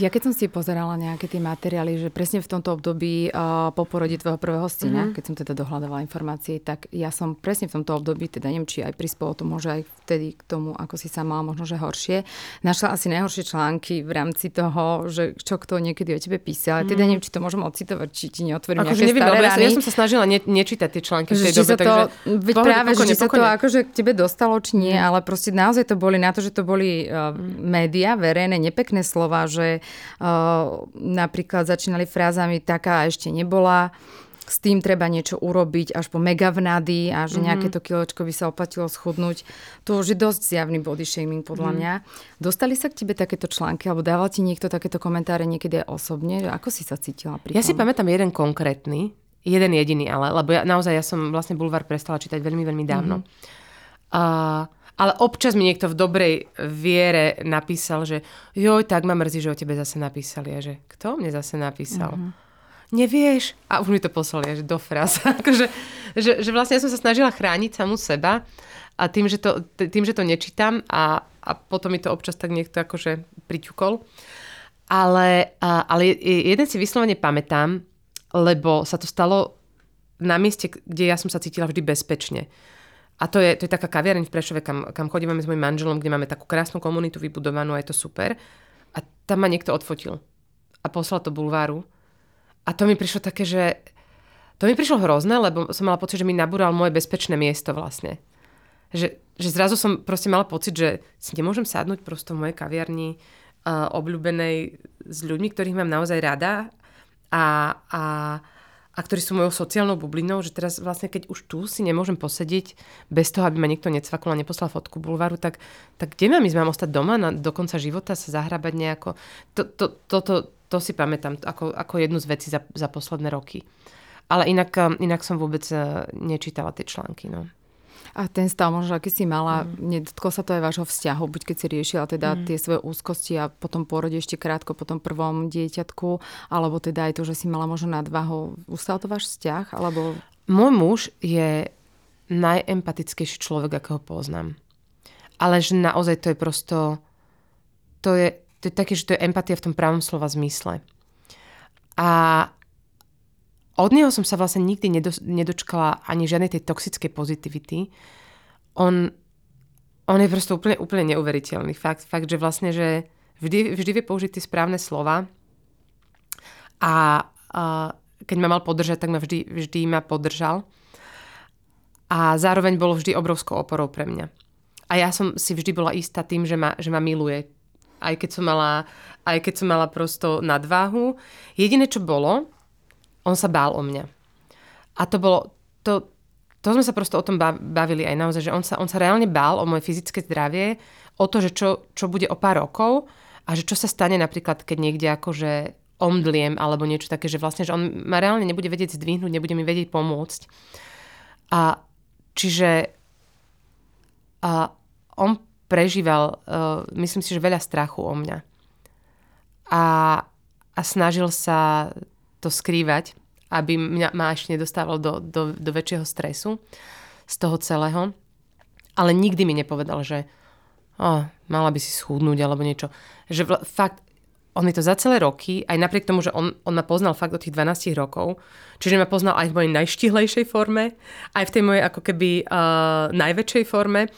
[SPEAKER 1] Ja keď som si pozerala nejaké tie materiály, že presne v tomto období uh, po porode tvojho prvého syna, mm-hmm. keď som teda dohľadovala informácie, tak ja som presne v tomto období, teda neviem, či aj prispolo to môže aj vtedy k tomu, ako si sa mala možno, že horšie, našla asi najhoršie články v rámci toho, že čo kto niekedy o tebe písal. Mm-hmm. Teda neviem, či to môžem ocitovať, či ti neotvorím
[SPEAKER 2] akože nejaké staré ja, ja som sa snažila ne, nečítať tie články v tej dobe,
[SPEAKER 1] to, takže... Veď pohode, práve, pokojne, že sa to akože k tebe dostalo, či nie, mm. ale proste naozaj to boli na to, že to boli uh, mm. média, verejné, nepekné slova, že napríklad začínali frázami taká ešte nebola, s tým treba niečo urobiť až po mega vnady a že
[SPEAKER 2] Mhm.
[SPEAKER 1] nejaké to kiločko by sa oplatilo schudnúť. To už je dosť zjavný body shaming podľa
[SPEAKER 2] Mhm.
[SPEAKER 1] mňa. Dostali sa k tebe takéto články alebo dával ti niekto takéto komentáre niekedy aj osobne? Že Ako si sa cítila pri
[SPEAKER 2] Ja
[SPEAKER 1] tom?
[SPEAKER 2] si pamätám jeden konkrétny, jeden jediný ale, lebo ja, naozaj ja som vlastne Bulvar prestala čítať veľmi, veľmi dávno. Mm-hmm. A, ale občas mi niekto v dobrej viere napísal, že joj, tak ma mrzí, že o tebe zase napísali. A že kto mne zase napísal? Mm-hmm. Nevieš? A už mi to poslali, že do fraz. akože, že, že vlastne ja som sa snažila chrániť samú seba a tým, že to, tým, že to nečítam a, a potom mi to občas tak niekto akože priťukol. Ale, a, ale je- jeden si vyslovene pamätám, lebo sa to stalo na mieste, kde ja som sa cítila vždy bezpečne. A to je, to je taká kaviareň v Prešove, kam, kam chodíme s mojim manželom, kde máme takú krásnu komunitu vybudovanú a je to super. A tam ma niekto odfotil. A poslal to bulváru. A to mi prišlo také, že... To mi prišlo hrozné, lebo som mala pocit, že mi nabúral moje bezpečné miesto vlastne. Že, že zrazu som proste mala pocit, že si nemôžem sadnúť prosto v mojej kaviarni uh, obľúbenej s ľuďmi, ktorých mám naozaj rada a, a, a ktorí sú mojou sociálnou bublinou, že teraz vlastne keď už tu si nemôžem posediť bez toho, aby ma niekto necvakol a neposlal fotku bulvaru, tak, tak kde mám ísť? Mám ostať doma na, do konca života, sa zahrabať nejako? To, to, to, to, to si pamätám ako, ako jednu z vecí za, za posledné roky. Ale inak, um, inak som vôbec uh, nečítala tie články. No.
[SPEAKER 1] A ten stav možno, aký si mala,
[SPEAKER 2] Mm.
[SPEAKER 1] nedotklo sa to aj vášho vzťahu, buď keď si riešila teda tie svoje úzkosti a potom porode ešte krátko po tom prvom dieťatku, alebo teda aj to, že si mala možno nadvahu. Ustal to váš vzťah? Alebo...
[SPEAKER 2] Môj muž je najempatickejší človek, akého poznám. Ale že naozaj to je prosto... To je, to je také, že to je empatia v tom pravom slova zmysle. A od neho som sa vlastne nikdy nedo, nedočkala ani žiadnej tej toxickej pozitivity. On, on je prosto úplne, úplne neuveriteľný. Fakt, fakt že vlastne, že vždy, vždy vie použiť tie správne slova a, a keď ma mal podržať, tak ma vždy, vždy ma podržal. A zároveň bol vždy obrovskou oporou pre mňa. A ja som si vždy bola istá tým, že ma, že ma miluje. Aj keď som mala, aj keď som mala prosto nadváhu. Jediné, čo bolo, on sa bál o mňa. A to bolo, to, to sme sa prosto o tom ba- bavili aj naozaj, že on sa, on sa reálne bál o moje fyzické zdravie, o to, že čo, čo bude o pár rokov a že čo sa stane napríklad, keď niekde akože omdliem alebo niečo také, že vlastne, že on ma reálne nebude vedieť zdvihnúť, nebude mi vedieť pomôcť. A čiže a on prežíval, uh, myslím si, že veľa strachu o mňa. A, a snažil sa to skrývať, aby mňa, ma ešte nedostával do, do, do väčšieho stresu z toho celého. Ale nikdy mi nepovedal, že oh, mala by si schudnúť alebo niečo. Že vl- fakt, on mi to za celé roky, aj napriek tomu, že on, on ma poznal fakt od tých 12 rokov, čiže ma poznal aj v mojej najštihlejšej forme, aj v tej mojej ako keby uh, najväčšej forme,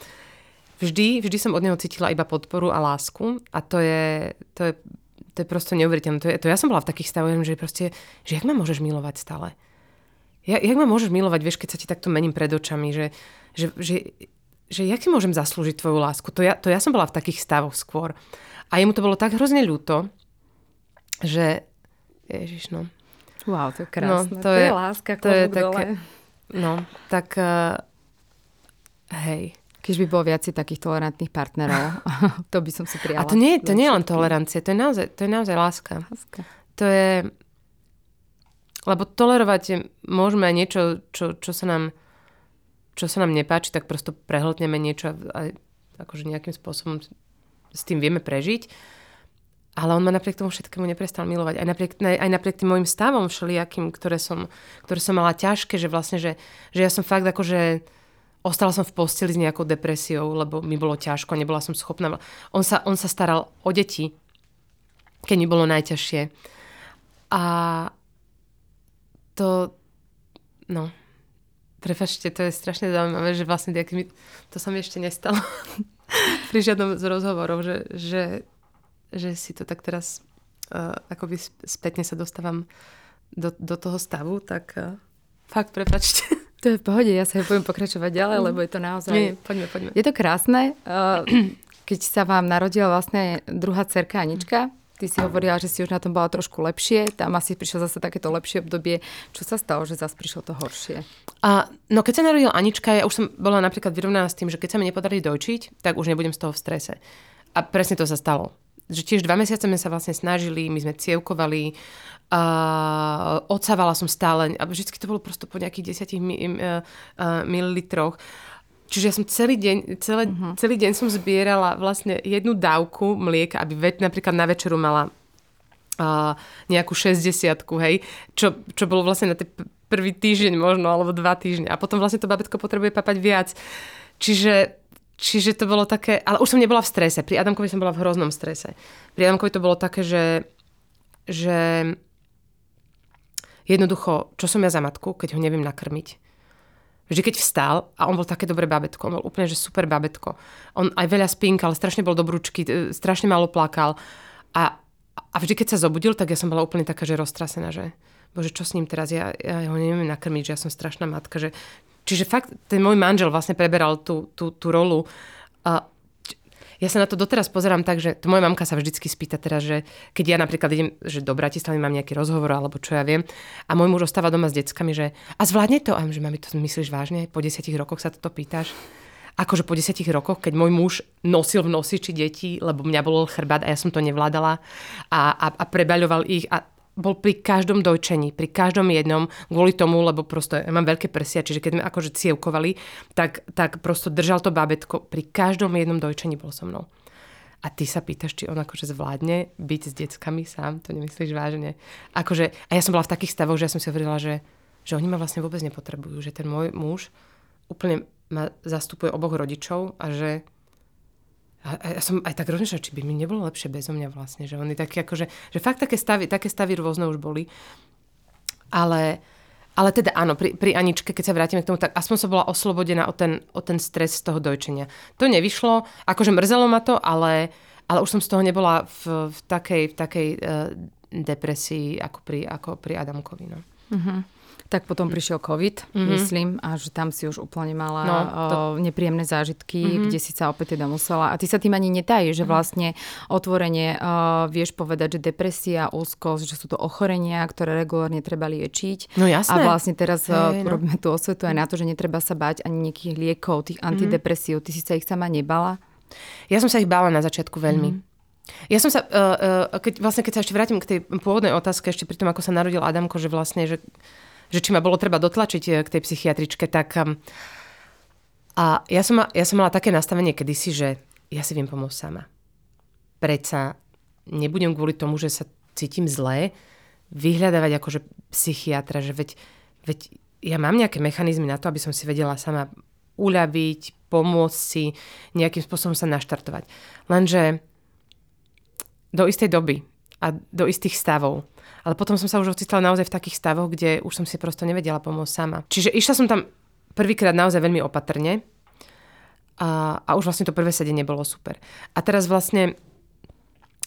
[SPEAKER 2] vždy, vždy som od neho cítila iba podporu a lásku a to je, to je, to je prosto neuveriteľné. To, je, to ja som bola v takých stavoch, že proste, že jak ma môžeš milovať stále? Ja, jak ma môžeš milovať, vieš, keď sa ti takto mením pred očami, že, že, že, že jak si môžem zaslúžiť tvoju lásku? To ja, to ja som bola v takých stavoch skôr. A jemu to bolo tak hrozne ľúto, že... Ježiš, no.
[SPEAKER 1] Wow, to je krásne.
[SPEAKER 2] No,
[SPEAKER 1] to,
[SPEAKER 2] to
[SPEAKER 1] je,
[SPEAKER 2] je-
[SPEAKER 1] láska,
[SPEAKER 2] to je
[SPEAKER 1] klobúk dole.
[SPEAKER 2] také- No, tak... Uh, hej.
[SPEAKER 1] Keď by bolo viac takých tolerantných partnerov, to by som si prijala.
[SPEAKER 2] A to nie, to nie je len tolerancia, to je naozaj, to je naozaj láska.
[SPEAKER 1] Láska.
[SPEAKER 2] To je... Lebo tolerovať môžeme aj niečo, čo, čo sa nám čo sa nám nepáči, tak prosto prehltneme niečo a akože nejakým spôsobom s tým vieme prežiť. Ale on ma napriek tomu všetkému neprestal milovať. Aj napriek, aj napriek tým môjim stavom všelijakým, ktoré som, ktoré som mala ťažké, že vlastne, že, že ja som fakt akože ostala som v posteli s nejakou depresiou, lebo mi bolo ťažko, nebola som schopná. On sa, on sa staral o deti, keď mi bolo najťažšie. A to, no, prepačte, to je strašne zaujímavé, že vlastne mi, to sa mi ešte nestalo pri žiadnom z rozhovorov, že, že, že si to tak teraz uh, akoby sp- spätne sa dostávam do, do toho stavu, tak uh, fakt prepačte.
[SPEAKER 1] To je v pohode, ja sa budem pokračovať ďalej, lebo je to naozaj...
[SPEAKER 2] Nie, poďme, poďme.
[SPEAKER 1] Je to krásne. Uh, Keď sa vám narodila vlastne druhá cerka Anička, Ty si hovorila, že si už na tom bola trošku lepšie, tam asi prišlo zase takéto lepšie obdobie. Čo sa stalo, že zase prišlo to horšie?
[SPEAKER 2] A, no keď sa narodila Anička, ja už som bola napríklad vyrovnaná s tým, že keď sa mi nepodarí dojčiť, tak už nebudem z toho v strese. A presne to sa stalo. Že tiež dva mesiace sme sa vlastne snažili, my sme cievkovali, a odsávala som stále, a vždycky to bolo prosto po nejakých 10 mi, uh, uh, mililitroch. Čiže ja som celý deň, celé, uh-huh. celý deň som zbierala vlastne jednu dávku mlieka, aby ve, napríklad na večeru mala uh, nejakú 60 hej, čo, čo bolo vlastne na ten prvý týždeň možno, alebo dva týždne. A potom vlastne to babetko potrebuje papať viac. Čiže, čiže to bolo také, ale už som nebola v strese. Pri Adamkovi som bola v hroznom strese. Pri Adamkovi to bolo také, že, že jednoducho, čo som ja za matku, keď ho neviem nakrmiť že keď vstal a on bol také dobré babetko, on bol úplne, že super babetko. On aj veľa spinkal, strašne bol dobrúčky, e, strašne málo plakal. A, a vždy, keď sa zobudil, tak ja som bola úplne taká, že roztrasená, že bože, čo s ním teraz, ja, ja ho neviem nakrmiť, že ja som strašná matka. Že... Čiže fakt, ten môj manžel vlastne preberal tú, tú, tú rolu. A ja sa na to doteraz pozerám tak, že to moja mamka sa vždycky spýta teraz, že keď ja napríklad idem, že do Bratislavy mám nejaký rozhovor alebo čo ja viem a môj muž ostáva doma s deckami, že a zvládne to? A že mami, to myslíš vážne? Po desiatich rokoch sa toto pýtaš? Akože po desiatich rokoch, keď môj muž nosil v nosiči deti, lebo mňa bol chrbát a ja som to nevládala a, a, a prebaľoval ich a bol pri každom dojčení, pri každom jednom, kvôli tomu, lebo prosto ja mám veľké prsia, čiže keď sme akože cievkovali, tak, tak prosto držal to babetko, pri každom jednom dojčení bol so mnou. A ty sa pýtaš, či on akože zvládne byť s deckami sám, to nemyslíš vážne. Akože, a ja som bola v takých stavoch, že ja som si hovorila, že, že oni ma vlastne vôbec nepotrebujú, že ten môj muž úplne ma zastupuje oboch rodičov a že a, ja som aj tak rozmýšľala, či by mi nebolo lepšie bez mňa vlastne, že oni taký akože, že fakt také stavy, také stavy rôzne už boli. Ale, ale teda áno, pri, pri Aničke, keď sa vrátime k tomu, tak aspoň som bola oslobodená o ten, o ten stres z toho dojčenia. To nevyšlo, akože mrzelo ma to, ale, ale už som z toho nebola v, v takej, v takej uh, depresii ako pri, ako pri Adamkovi. No. Uh-huh.
[SPEAKER 1] Tak potom prišiel COVID, mm-hmm. myslím, a že tam si už úplne mala no, to... nepríjemné zážitky, mm-hmm. kde si sa opäť teda musela. A ty sa tým ani netají, že mhm. vlastne otvorene uh, vieš povedať, že depresia, úzkosť, že sú to ochorenia, ktoré regulárne treba liečiť.
[SPEAKER 2] No jasné.
[SPEAKER 1] A vlastne teraz hey, no. robíme tú osvetu aj na to, že netreba sa bať ani nejakých liekov, tých antidepresív. Mm-hmm. Ty si sa ich sama nebala?
[SPEAKER 2] Ja som sa ich bála na začiatku veľmi. Mm-hmm. Ja som sa, uh, uh, keď, vlastne keď sa ešte vrátim k tej pôvodnej otázke, ešte pri tom, ako sa narodil Adamko, že vlastne, že že či ma bolo treba dotlačiť eh, k tej psychiatričke, tak... Um, a ja som, ja som mala také nastavenie kedysi, že ja si viem pomôcť sama. Preca nebudem kvôli tomu, že sa cítim zlé, vyhľadávať akože psychiatra, že veď, veď ja mám nejaké mechanizmy na to, aby som si vedela sama uľaviť, pomôcť si, nejakým spôsobom sa naštartovať. Lenže do istej doby a do istých stavov ale potom som sa už ocitla naozaj v takých stavoch, kde už som si prosto nevedela pomôcť sama. Čiže išla som tam prvýkrát naozaj veľmi opatrne a, a už vlastne to prvé sedenie bolo super. A teraz vlastne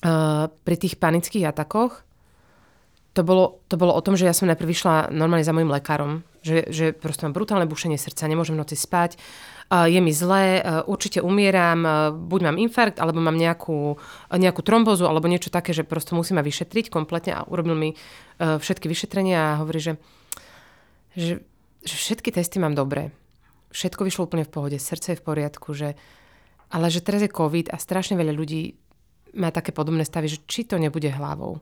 [SPEAKER 2] uh, pri tých panických atakoch to bolo, to bolo o tom, že ja som najprv vyšla normálne za mojim lekárom, že, že proste mám brutálne bušenie srdca, nemôžem v noci spať, je mi zlé, určite umieram, buď mám infarkt, alebo mám nejakú, nejakú trombozu, alebo niečo také, že prosto musím ma vyšetriť kompletne a urobil mi všetky vyšetrenia a hovorí, že, že, že všetky testy mám dobré. Všetko vyšlo úplne v pohode, srdce je v poriadku, že, ale že teraz je COVID a strašne veľa ľudí má také podobné stavy, že či to nebude hlavou.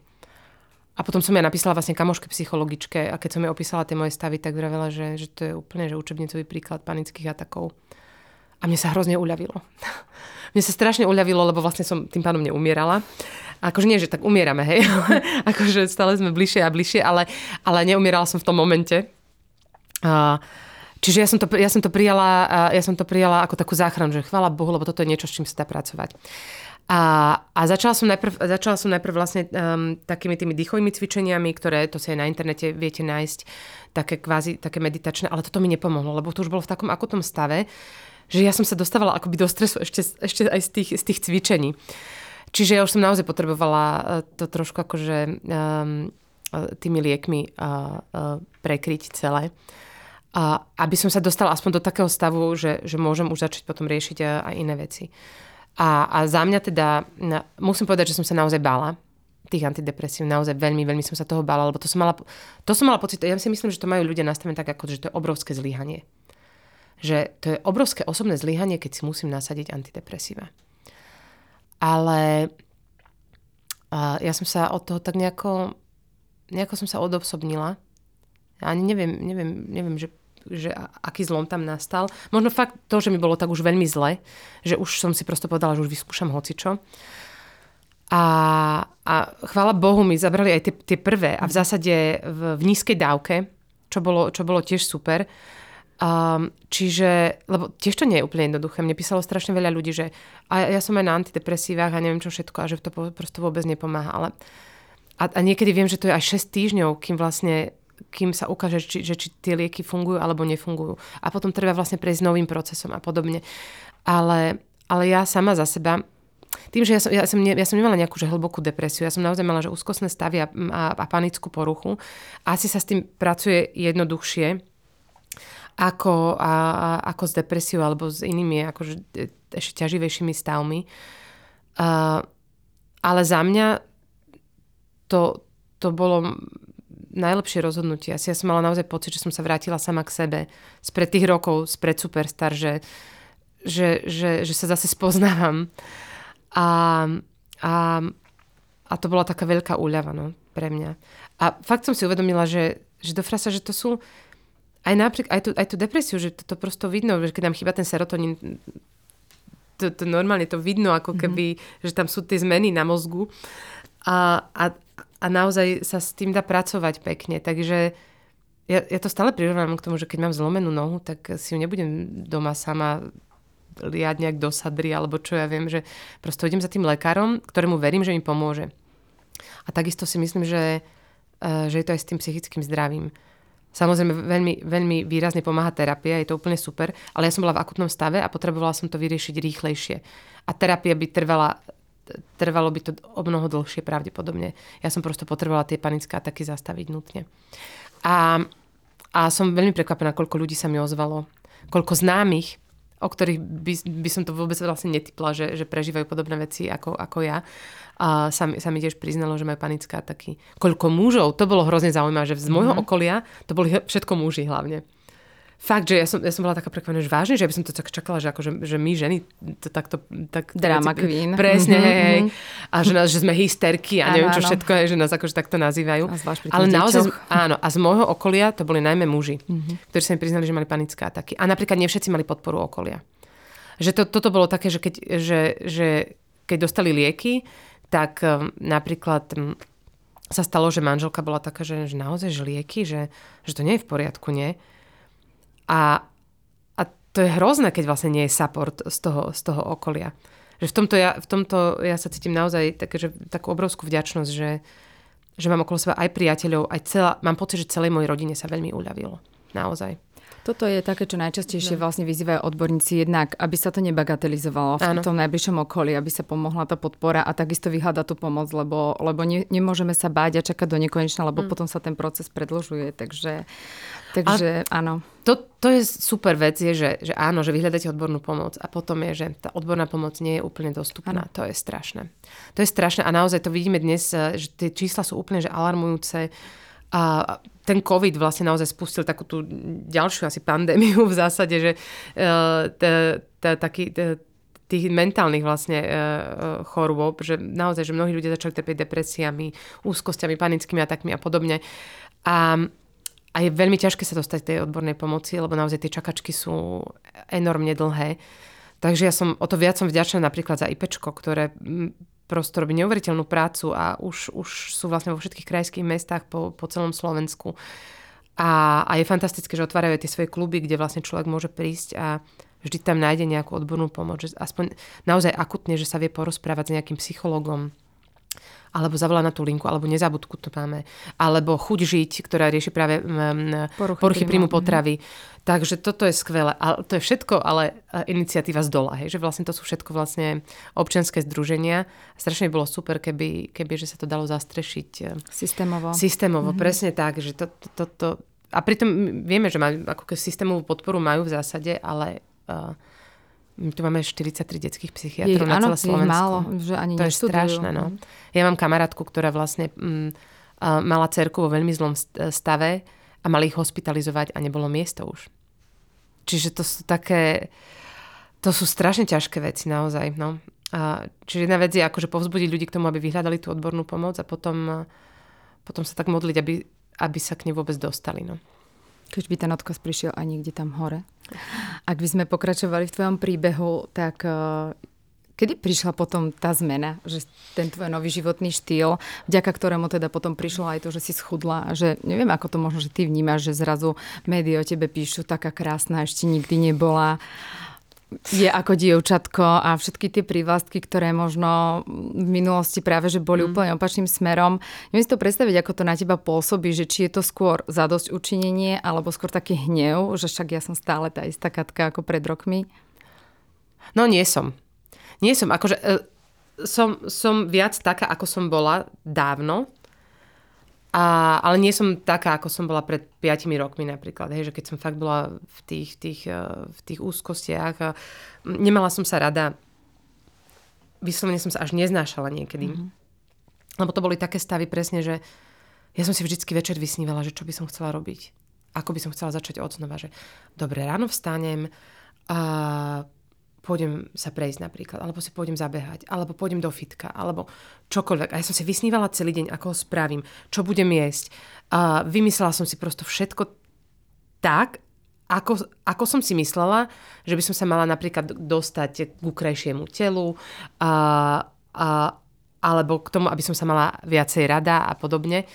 [SPEAKER 2] A potom som ja napísala vlastne kamoške psychologičke a keď som jej opísala tie moje stavy, tak vravela, že, že to je úplne že učebnicový príklad panických atakov. A mne sa hrozne uľavilo. mne sa strašne uľavilo, lebo vlastne som tým pánom neumierala. Akože nie, že tak umierame, hej. akože stále sme bližšie a bližšie, ale, ale neumierala som v tom momente. A, čiže ja som, to, ja, som to prijala, ja som to prijala ako takú záchranu, že chvála Bohu, lebo toto je niečo, s čím sa dá pracovať. A, a začala, som najprv, začala som najprv vlastne um, takými tými dýchovými cvičeniami, ktoré to si aj na internete viete nájsť, také kvázi, také meditačné, ale toto mi nepomohlo, lebo to už bolo v takom akutnom stave, že ja som sa dostávala akoby do stresu ešte, ešte aj z tých, z tých cvičení. Čiže ja už som naozaj potrebovala e, to trošku akože um, tými liekmi uh, uh, prekryť celé. A aby som sa dostala aspoň do takého stavu, že, že môžem už začať potom riešiť aj iné veci. A, a za mňa teda, musím povedať, že som sa naozaj bála tých antidepresív. Naozaj veľmi, veľmi som sa toho bála, lebo to som mala, to som mala pocit, ja si myslím, že to majú ľudia nastavené tak, ako, že to je obrovské zlyhanie. Že to je obrovské osobné zlyhanie, keď si musím nasadiť antidepresíva. Ale a ja som sa od toho tak nejako, nejako som sa odosobnila. Ani neviem, neviem, neviem že, že aký zlom tam nastal. Možno fakt to, že mi bolo tak už veľmi zle, že už som si prosto povedala, že už vyskúšam hocičo. A, a chvála Bohu mi zabrali aj tie, tie prvé a v zásade v, v nízkej dávke, čo bolo, čo bolo tiež super. Um, čiže, lebo tiež to nie je úplne jednoduché. Mne písalo strašne veľa ľudí, že a ja som aj na antidepresívach a neviem čo všetko a že to prosto vôbec nepomáha. Ale, a, a niekedy viem, že to je aj 6 týždňov, kým vlastne kým sa ukáže, či, že či tie lieky fungujú alebo nefungujú. A potom treba vlastne prejsť novým procesom a podobne. Ale, ale ja sama za seba, tým, že ja som, ja som, ne, ja som nemala nejakú že hlbokú depresiu, ja som naozaj mala že úzkostné stavy a, a, a panickú poruchu. Asi sa s tým pracuje jednoduchšie, ako, a, a, ako s depresiou alebo s inými akože, e, ešte ťaživejšími stavmi. Uh, ale za mňa to, to bolo najlepšie rozhodnutie. Asi ja som mala naozaj pocit, že som sa vrátila sama k sebe spred tých rokov, spred Superstar, že, že, že, že sa zase spoznávam. A, a, a to bola taká veľká úľava no, pre mňa. A fakt som si uvedomila, že, že do frasa, že to sú aj napríklad, aj tú, aj tú depresiu, že to, to prosto vidno, že keď nám chýba ten serotonín, to, to normálne to vidno, ako mhm. keby, mm-hmm. že tam sú tie zmeny na mozgu a, a, a naozaj sa s tým dá pracovať pekne. Takže ja, ja to stále prirovnávam k tomu, že keď mám zlomenú nohu, tak si ju nebudem doma sama liať nejak do sadry, alebo čo ja viem, že prosto idem za tým lekárom, ktorému verím, že mi pomôže. A takisto si myslím, že, eh, že je to aj s tým psychickým zdravím. Samozrejme, veľmi, veľmi výrazne pomáha terapia, je to úplne super, ale ja som bola v akutnom stave a potrebovala som to vyriešiť rýchlejšie. A terapia by trvala, trvalo by to o mnoho dlhšie pravdepodobne. Ja som prosto potrebovala tie panické ataky zastaviť nutne. A, a som veľmi prekvapená, koľko ľudí sa mi ozvalo, koľko známych, o ktorých by, by som to vôbec vlastne netypla, že, že prežívajú podobné veci ako, ako ja a sa, sa mi tiež priznalo, že majú panické ataky. Koľko mužov, to bolo hrozne zaujímavé, že z môjho mm-hmm. okolia to boli všetko muži hlavne. Fakt, že ja som, ja som bola taká prekvapená, že vážne, že ja by som to tak čakala, že, akože, že my ženy to takto... Tak,
[SPEAKER 1] Drama veci, queen.
[SPEAKER 2] Presne, mm-hmm. hej, hej. A že, nás, že sme hysterky a neviem čo všetko, je, že nás akože takto nazývajú. Ale naozaj, áno, a z môjho okolia to boli najmä muži, mm-hmm. ktorí sa mi priznali, že mali panické ataky. A napríklad nie všetci mali podporu okolia. Že to, toto bolo také, že keď, že, že keď dostali lieky, tak um, napríklad um, sa stalo, že manželka bola taká, že, že naozaj že lieky, že, že to nie je v poriadku, nie? A, a to je hrozné, keď vlastne nie je support z toho, z toho okolia. Že v tomto, ja, v tomto ja sa cítim naozaj také, že, takú obrovskú vďačnosť, že, že mám okolo seba aj priateľov, aj celá, mám pocit, že celej mojej rodine sa veľmi uľavilo. Naozaj.
[SPEAKER 1] Toto je také, čo najčastejšie no. vlastne vyzývajú odborníci jednak, aby sa to nebagatelizovalo v tom najbližšom okolí, aby sa pomohla tá podpora a takisto vyhľadať tú pomoc, lebo, lebo ne, nemôžeme sa báť a čakať do nekonečna, lebo mm. potom sa ten proces predlžuje. Takže, takže a áno.
[SPEAKER 2] To, to je super vec, je, že, že áno, že vyhľadáte odbornú pomoc a potom je, že tá odborná pomoc nie je úplne dostupná. Ano. To je strašné. To je strašné a naozaj to vidíme dnes, že tie čísla sú úplne že alarmujúce a ten COVID vlastne naozaj spustil takú tú ďalšiu asi pandémiu v zásade, že uh, taký tých mentálnych vlastne uh, chorôb, že naozaj, že mnohí ľudia začali trpieť depresiami, úzkosťami, panickými atakmi a podobne. A, a je veľmi ťažké sa dostať tej odbornej pomoci, lebo naozaj tie čakačky sú enormne dlhé. Takže ja som o to viac som vďačná napríklad za IPčko, ktoré prosto robí neuveriteľnú prácu a už, už sú vlastne vo všetkých krajských mestách po, po celom Slovensku. A, a je fantastické, že otvárajú tie svoje kluby, kde vlastne človek môže prísť a vždy tam nájde nejakú odbornú pomoc. Že aspoň naozaj akutne, že sa vie porozprávať s nejakým psychologom, alebo zavolá na tú linku, alebo nezabudku to máme, alebo chuť žiť, ktorá rieši práve poruchy, poruchy príjmu potravy. Mm-hmm. Takže toto je skvelé. A to je všetko, ale e, iniciatíva z dola, hej, že vlastne to sú všetko vlastne občianské združenia. Strašne bolo super, keby, keby že sa to dalo zastrešiť. E,
[SPEAKER 1] systémovo.
[SPEAKER 2] Systémovo, mm-hmm. presne tak, že to, to, to, a pritom vieme, že majú, ako systémovú podporu majú v zásade, ale uh, tu máme 43 detských psychiatrov na celé Slovensku.
[SPEAKER 1] málo, že ani
[SPEAKER 2] To je strašné, no. Ja mám kamarátku, ktorá vlastne mm, mala cerku vo veľmi zlom stave a mali ich hospitalizovať a nebolo miesto už. Čiže to sú také, to sú strašne ťažké veci naozaj, no. A, čiže jedna vec je akože povzbudiť ľudí k tomu, aby vyhľadali tú odbornú pomoc a potom, potom sa tak modliť, aby, aby sa k nej vôbec dostali, no.
[SPEAKER 1] Keď by ten odkaz prišiel aj niekde tam hore. Ak by sme pokračovali v tvojom príbehu, tak uh, kedy prišla potom tá zmena, že ten tvoj nový životný štýl, vďaka ktorému teda potom prišlo aj to, že si schudla že neviem, ako to možno, že ty vnímaš, že zrazu médiá o tebe píšu, taká krásna, ešte nikdy nebola je ako dievčatko a všetky tie prívlastky, ktoré možno v minulosti práve že boli mm. úplne opačným smerom. Neviem si to predstaviť, ako to na teba pôsobí, že či je to skôr zadosť učinenie alebo skôr taký hnev, že však ja som stále tá istá Katka ako pred rokmi.
[SPEAKER 2] No nie som. Nie som. Akože, e, som, som viac taká, ako som bola dávno. A, ale nie som taká, ako som bola pred 5 rokmi napríklad. Hej, že keď som fakt bola v tých, tých, eh, v tých úzkostiach nemala som sa rada. Vyslovene som sa až neznášala niekedy. Mm-hmm. Lebo to boli také stavy presne, že ja som si vždycky večer vysnívala, že čo by som chcela robiť. Ako by som chcela začať od znova. Že dobre, ráno vstanem a pôjdem sa prejsť napríklad, alebo si pôjdem zabehať, alebo pôjdem do fitka, alebo čokoľvek. A ja som si vysnívala celý deň, ako ho spravím, čo budem jesť. A vymyslela som si prosto všetko tak, ako, ako som si myslela, že by som sa mala napríklad dostať k krajšiemu telu, a, a, alebo k tomu, aby som sa mala viacej rada a podobne.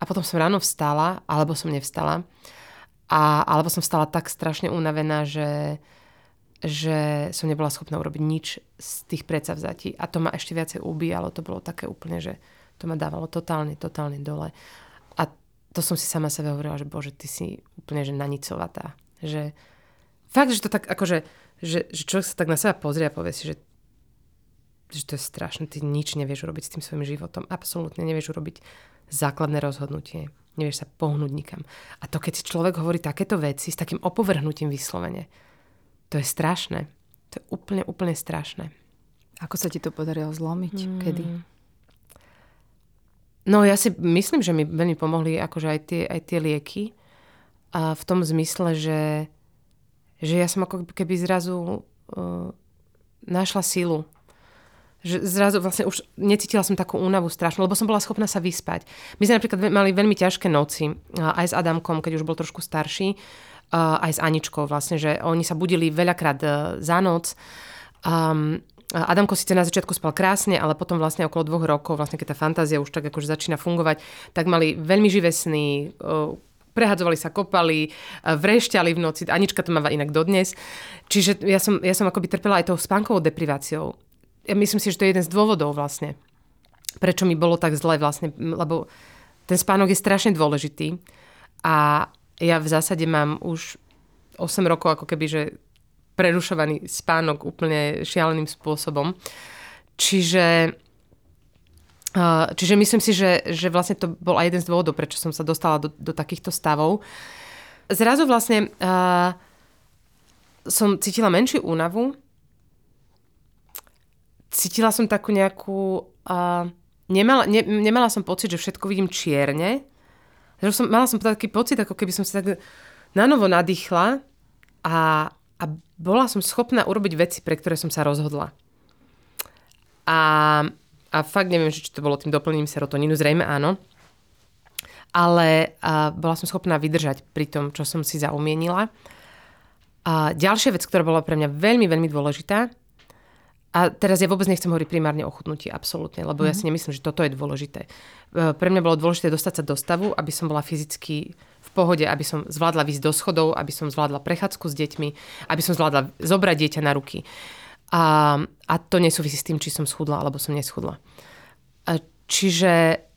[SPEAKER 2] A potom som ráno vstala, alebo som nevstala. A, alebo som vstala tak strašne unavená, že, že som nebola schopná urobiť nič z tých predsavzatí. A to ma ešte viacej ubíjalo. To bolo také úplne, že to ma dávalo totálne, totálne dole. A to som si sama sebe hovorila, že bože, ty si úplne že nanicovatá. Že fakt, že to tak akože, že, že človek sa tak na seba pozrie a povie si, že že to je strašné, ty nič nevieš urobiť s tým svojim životom. Absolútne nevieš urobiť základné rozhodnutie. Nevieš sa pohnúť nikam. A to, keď človek hovorí takéto veci s takým opovrhnutím vyslovene, to je strašné. To je úplne, úplne strašné.
[SPEAKER 1] Ako sa ti to podarilo zlomiť? Hmm. Kedy?
[SPEAKER 2] No ja si myslím, že mi veľmi pomohli akože aj tie, aj tie lieky. A v tom zmysle, že, že ja som ako keby zrazu uh, našla silu. Že zrazu vlastne už necítila som takú únavu strašnú, lebo som bola schopná sa vyspať. My sme napríklad mali veľmi ťažké noci, aj s Adamkom, keď už bol trošku starší aj s Aničkou vlastne, že oni sa budili veľakrát e, za noc. Um, Adamko síce na začiatku spal krásne, ale potom vlastne okolo dvoch rokov, vlastne keď tá fantázia už tak akože začína fungovať, tak mali veľmi živé sny, e, prehadzovali sa, kopali, vrešťali v noci. Anička to máva inak dodnes. Čiže ja som, ja som akoby trpela aj tou spánkovou depriváciou. Ja myslím si, že to je jeden z dôvodov vlastne, prečo mi bolo tak zle vlastne, lebo ten spánok je strašne dôležitý a ja v zásade mám už 8 rokov ako keby, že prerušovaný spánok úplne šialeným spôsobom. Čiže, čiže myslím si, že, že vlastne to bol aj jeden z dôvodov, prečo som sa dostala do, do takýchto stavov. Zrazu vlastne uh, som cítila menšiu únavu. Cítila som takú nejakú... Uh, nemala, ne, nemala som pocit, že všetko vidím čierne, že som, mala som taký pocit, ako keby som sa tak nanovo nadýchla a, a bola som schopná urobiť veci, pre ktoré som sa rozhodla. A, a fakt neviem, či to bolo tým doplnením serotonínu, zrejme áno. Ale a bola som schopná vydržať pri tom, čo som si zaumienila. A ďalšia vec, ktorá bola pre mňa veľmi, veľmi dôležitá, a teraz ja vôbec nechcem hovoriť primárne o chudnutí, absolútne, lebo mm. ja si mhm. nemyslím, že toto je dôležité. E, pre mňa bolo dôležité dostať sa do stavu, aby som bola fyzicky v pohode, aby som zvládla výsť do schodov, aby som zvládla prechádzku s deťmi, aby som zvládla zobrať dieťa na ruky. A, a to nesúvisí s tým, či som schudla alebo som neschudla. A čiže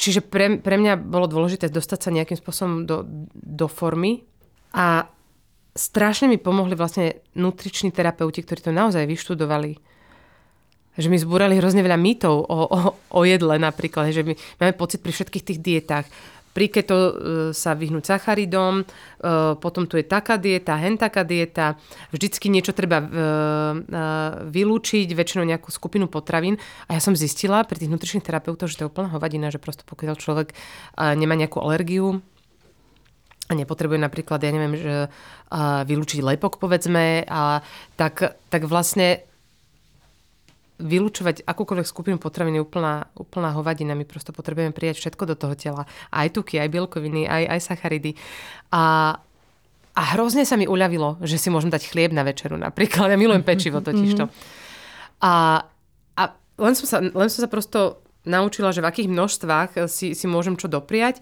[SPEAKER 2] čiže pre, pre mňa bolo dôležité dostať sa nejakým spôsobom do, do formy a strašne mi pomohli vlastne nutriční terapeuti, ktorí to naozaj vyštudovali. Že mi zbúrali hrozne veľa mýtov o, o, o jedle napríklad. Že my máme pocit pri všetkých tých dietách, pri keto e, sa vyhnúť sacharidom, e, potom tu je taká dieta, hen taká dieta, vždycky niečo treba e, vylúčiť, väčšinou nejakú skupinu potravín. A ja som zistila pri tých nutričných terapeutov, že to je úplná hovadina, že prosto pokiaľ človek nemá nejakú alergiu, a nepotrebuje napríklad, ja neviem, že vylúčiť lepok, povedzme, a tak, tak vlastne vylúčovať akúkoľvek skupinu potravín je úplná, úplná hovadina. My prosto potrebujeme prijať všetko do toho tela. Aj tuky, aj bielkoviny, aj, aj sacharidy. A, a hrozne sa mi uľavilo, že si môžem dať chlieb na večeru napríklad. Ja milujem pečivo totižto. Mhm. A, a len, som sa, len som sa prosto naučila, že v akých množstvách si, si môžem čo dopriať.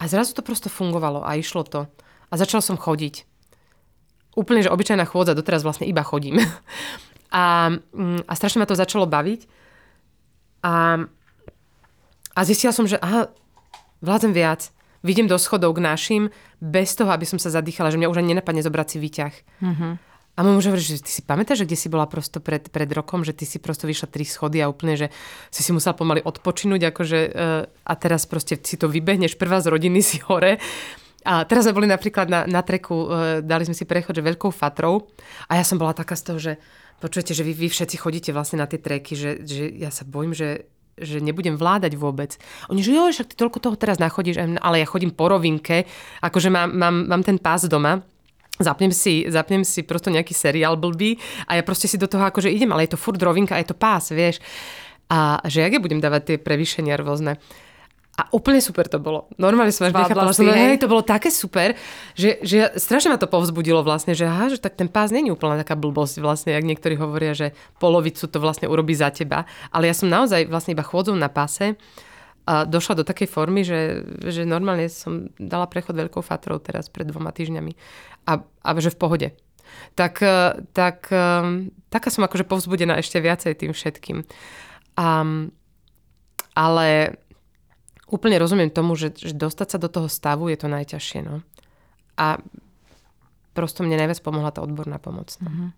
[SPEAKER 2] A zrazu to prosto fungovalo a išlo to. A začala som chodiť. Úplne, že obyčajná chôdza, doteraz vlastne iba chodím. A, mm, a strašne ma to začalo baviť. A, a zistila som, že aha, vládzem viac. Vidím do schodov k našim bez toho, aby som sa zadýchala, že mňa už ani nenapadne zobrať si výťah. Mm-hmm. A môj muž hovorí, že ty si pamätáš, že kde si bola prosto pred, pred rokom, že ty si prosto vyšla tri schody a úplne, že si si musela pomaly odpočinúť, akože, uh, a teraz proste si to vybehneš prvá z rodiny si hore. A teraz sme boli napríklad na, na treku, uh, dali sme si prechod, že veľkou fatrou a ja som bola taká z toho, že Počujete, že vy, vy všetci chodíte vlastne na tie treky, že, že ja sa bojím, že, že nebudem vládať vôbec. Oni, že jo, však ty toľko toho teraz nachodíš, ale ja chodím po rovinke, akože mám, mám, mám ten pás doma, zapnem si, zapnem si prosto nejaký seriál blbý a ja proste si do toho akože idem, ale je to furt rovinka je to pás, vieš. A že jak ja budem dávať tie prevýšenia rôzne. A úplne super to bolo. Normálne som až nechápala, že hej, to bolo také super, že, že strašne ma to povzbudilo vlastne, že aha, že tak ten pás není úplne taká blbosť vlastne, jak niektorí hovoria, že polovicu to vlastne urobí za teba. Ale ja som naozaj vlastne iba chôdzou na páse a došla do takej formy, že, že normálne som dala prechod veľkou fatrou teraz pred dvoma týždňami. A, a že v pohode. Tak, e, tak e, taká som akože povzbudená ešte viacej tým všetkým. Um, ale úplne rozumiem tomu, že, že dostať sa do toho stavu je to najťažšie. No. A prosto mne najviac pomohla tá odborná pomoc. No. Mm-hmm.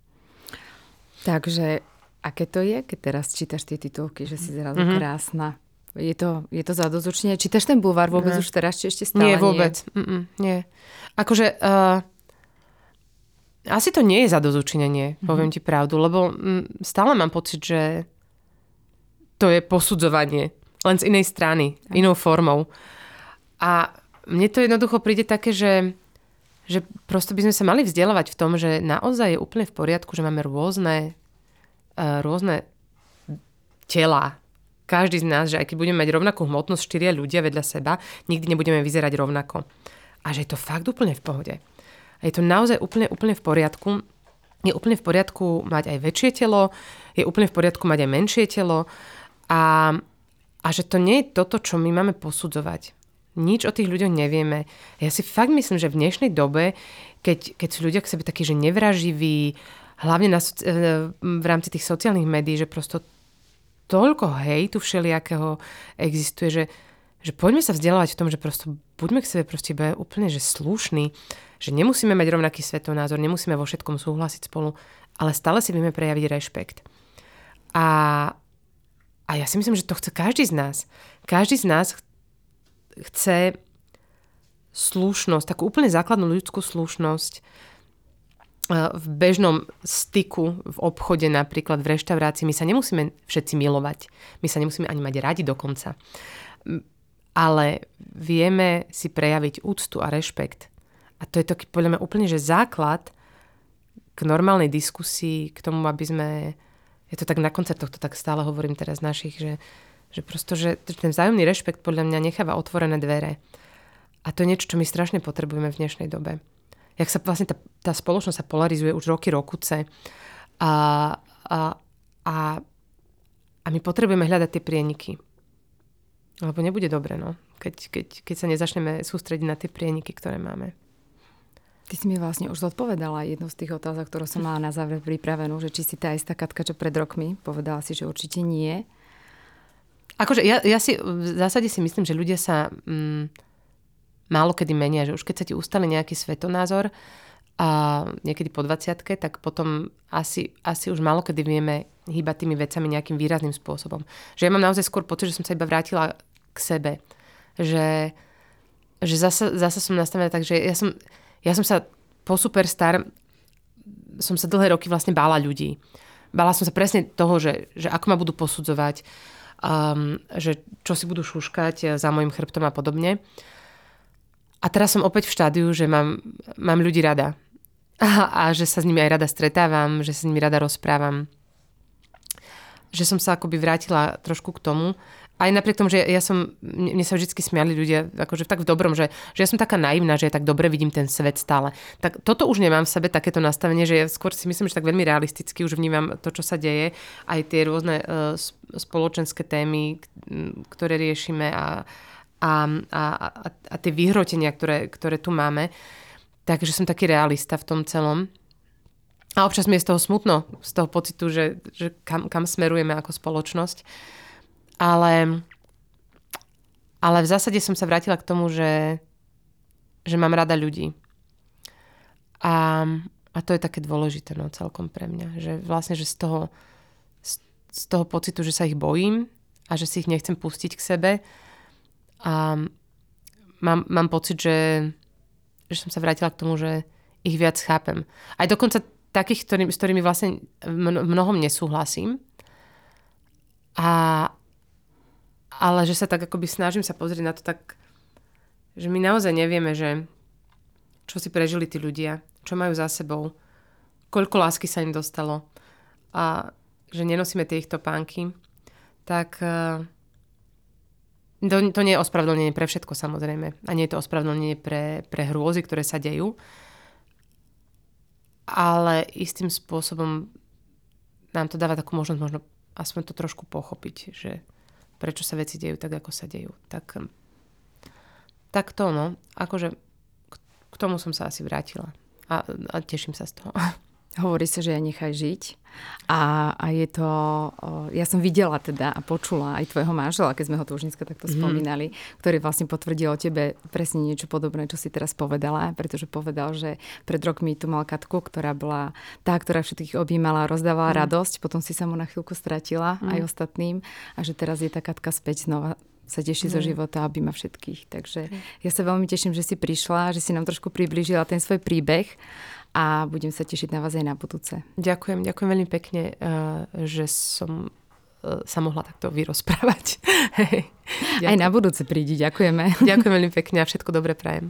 [SPEAKER 1] Takže aké to je, keď teraz čítaš tie titulky, že si zrazu mm-hmm. krásna? Je to, je to zadozučne? Čítaš ten bulvár vôbec ne. už teraz, či ešte stále
[SPEAKER 2] nie? Vôbec. Nie, nie. Akože... Uh, asi to nie je zadozučinenie, mm-hmm. poviem ti pravdu, lebo mm, stále mám pocit, že to je posudzovanie len z inej strany, tak. inou formou. A mne to jednoducho príde také, že, že prosto by sme sa mali vzdelávať v tom, že naozaj je úplne v poriadku, že máme rôzne, uh, rôzne tela. Každý z nás, že aj keď budeme mať rovnakú hmotnosť, štyria ľudia vedľa seba, nikdy nebudeme vyzerať rovnako. A že je to fakt úplne v pohode. A je to naozaj úplne, úplne v poriadku. Je úplne v poriadku mať aj väčšie telo, je úplne v poriadku mať aj menšie telo. A, a že to nie je toto, čo my máme posudzovať. Nič o tých ľuďoch nevieme. Ja si fakt myslím, že v dnešnej dobe, keď, keď sú ľudia k sebe takí, že nevraživí, hlavne na, e, v rámci tých sociálnych médií, že prosto toľko hejtu všelijakého existuje, že, že poďme sa vzdelávať v tom, že prosto buďme k sebe proste iba úplne že slušní, že nemusíme mať rovnaký svetonázor, nemusíme vo všetkom súhlasiť spolu, ale stále si vieme prejaviť rešpekt. A, a ja si myslím, že to chce každý z nás. Každý z nás chce slušnosť, takú úplne základnú ľudskú slušnosť v bežnom styku, v obchode napríklad, v reštaurácii. My sa nemusíme všetci milovať. My sa nemusíme ani mať radi dokonca. Ale vieme si prejaviť úctu a rešpekt. A to je taký podľa mňa úplne, že základ k normálnej diskusii, k tomu, aby sme ja to tak na koncertoch to tak stále hovorím teraz našich, že, že prosto, že ten vzájomný rešpekt podľa mňa necháva otvorené dvere. A to je niečo, čo my strašne potrebujeme v dnešnej dobe. Jak sa vlastne tá, tá spoločnosť sa polarizuje už roky, rokuce. A, a, a, a my potrebujeme hľadať tie prieniky. Lebo nebude dobre, no. Keď, keď, keď sa nezačneme sústrediť na tie prieniky, ktoré máme.
[SPEAKER 1] Ty si mi vlastne už zodpovedala jednu z tých otázok, ktorú som mala na záver pripravenú, že či si tá istá Katka, čo pred rokmi, povedala si, že určite nie.
[SPEAKER 2] Akože ja, ja si v zásade si myslím, že ľudia sa mm, málo kedy menia, že už keď sa ti ustali nejaký svetonázor a niekedy po 20 tak potom asi, asi už málo kedy vieme hýbať tými vecami nejakým výrazným spôsobom. Že ja mám naozaj skôr pocit, že som sa iba vrátila k sebe. Že že zase, zase som nastavená tak, že ja som, ja som sa po Superstar som sa dlhé roky vlastne bála ľudí. Bála som sa presne toho, že, že ako ma budú posudzovať, um, že čo si budú šuškať za môjim chrbtom a podobne. A teraz som opäť v štádiu, že mám, mám ľudí rada. A, a že sa s nimi aj rada stretávam, že sa s nimi rada rozprávam. Že som sa akoby vrátila trošku k tomu, aj napriek tomu, že ja som, mne sa vždy smiali ľudia, akože tak v dobrom, že, že ja som taká naivná, že ja tak dobre vidím ten svet stále. Tak toto už nemám v sebe, takéto nastavenie, že ja skôr si myslím, že tak veľmi realisticky už vnímam to, čo sa deje, aj tie rôzne uh, spoločenské témy, ktoré riešime a, a, a, a, a tie vyhrotenia, ktoré, ktoré tu máme. Takže som taký realista v tom celom. A občas mi je z toho smutno, z toho pocitu, že, že kam, kam smerujeme ako spoločnosť. Ale, ale v zásade som sa vrátila k tomu, že, že mám rada ľudí. A, a to je také dôležité no, celkom pre mňa. Že vlastne, že z toho, z, z toho pocitu, že sa ich bojím a že si ich nechcem pustiť k sebe. A mám, mám pocit, že, že som sa vrátila k tomu, že ich viac chápem. Aj dokonca takých, ktorý, s ktorými vlastne mnohom nesúhlasím. A, ale že sa tak akoby snažím sa pozrieť na to tak, že my naozaj nevieme, že čo si prežili tí ľudia, čo majú za sebou, koľko lásky sa im dostalo a že nenosíme tie ich topánky, tak e, to, to nie je ospravedlnenie pre všetko samozrejme. A nie je to ospravedlnenie pre, pre hrôzy, ktoré sa dejú. Ale istým spôsobom nám to dáva takú možnosť možno aspoň to trošku pochopiť, že prečo sa veci dejú tak, ako sa dejú. Tak, tak to, no. Akože k tomu som sa asi vrátila. A, a teším sa z toho.
[SPEAKER 1] Hovorí sa, že ja nechaj žiť. A, a je to... Ja som videla teda a počula aj tvojho manžela, keď sme ho tu už dneska takto mm. spomínali, ktorý vlastne potvrdil o tebe presne niečo podobné, čo si teraz povedala, pretože povedal, že pred rokmi tu mal Katku, ktorá bola tá, ktorá všetkých objímala rozdávala mm. radosť, potom si sa mu na chvíľku stratila mm. aj ostatným a že teraz je tá Katka späť znova sa teší mm. zo života, aby ma všetkých. Takže ja sa veľmi teším, že si prišla, že si nám trošku priblížila ten svoj príbeh a budem sa tešiť na vás aj na budúce.
[SPEAKER 2] Ďakujem, ďakujem veľmi pekne, eh, že som eh, sa mohla takto vyrozprávať.
[SPEAKER 1] aj na budúce prídi, ďakujeme.
[SPEAKER 2] Ďakujem veľmi pekne a všetko dobré prajem.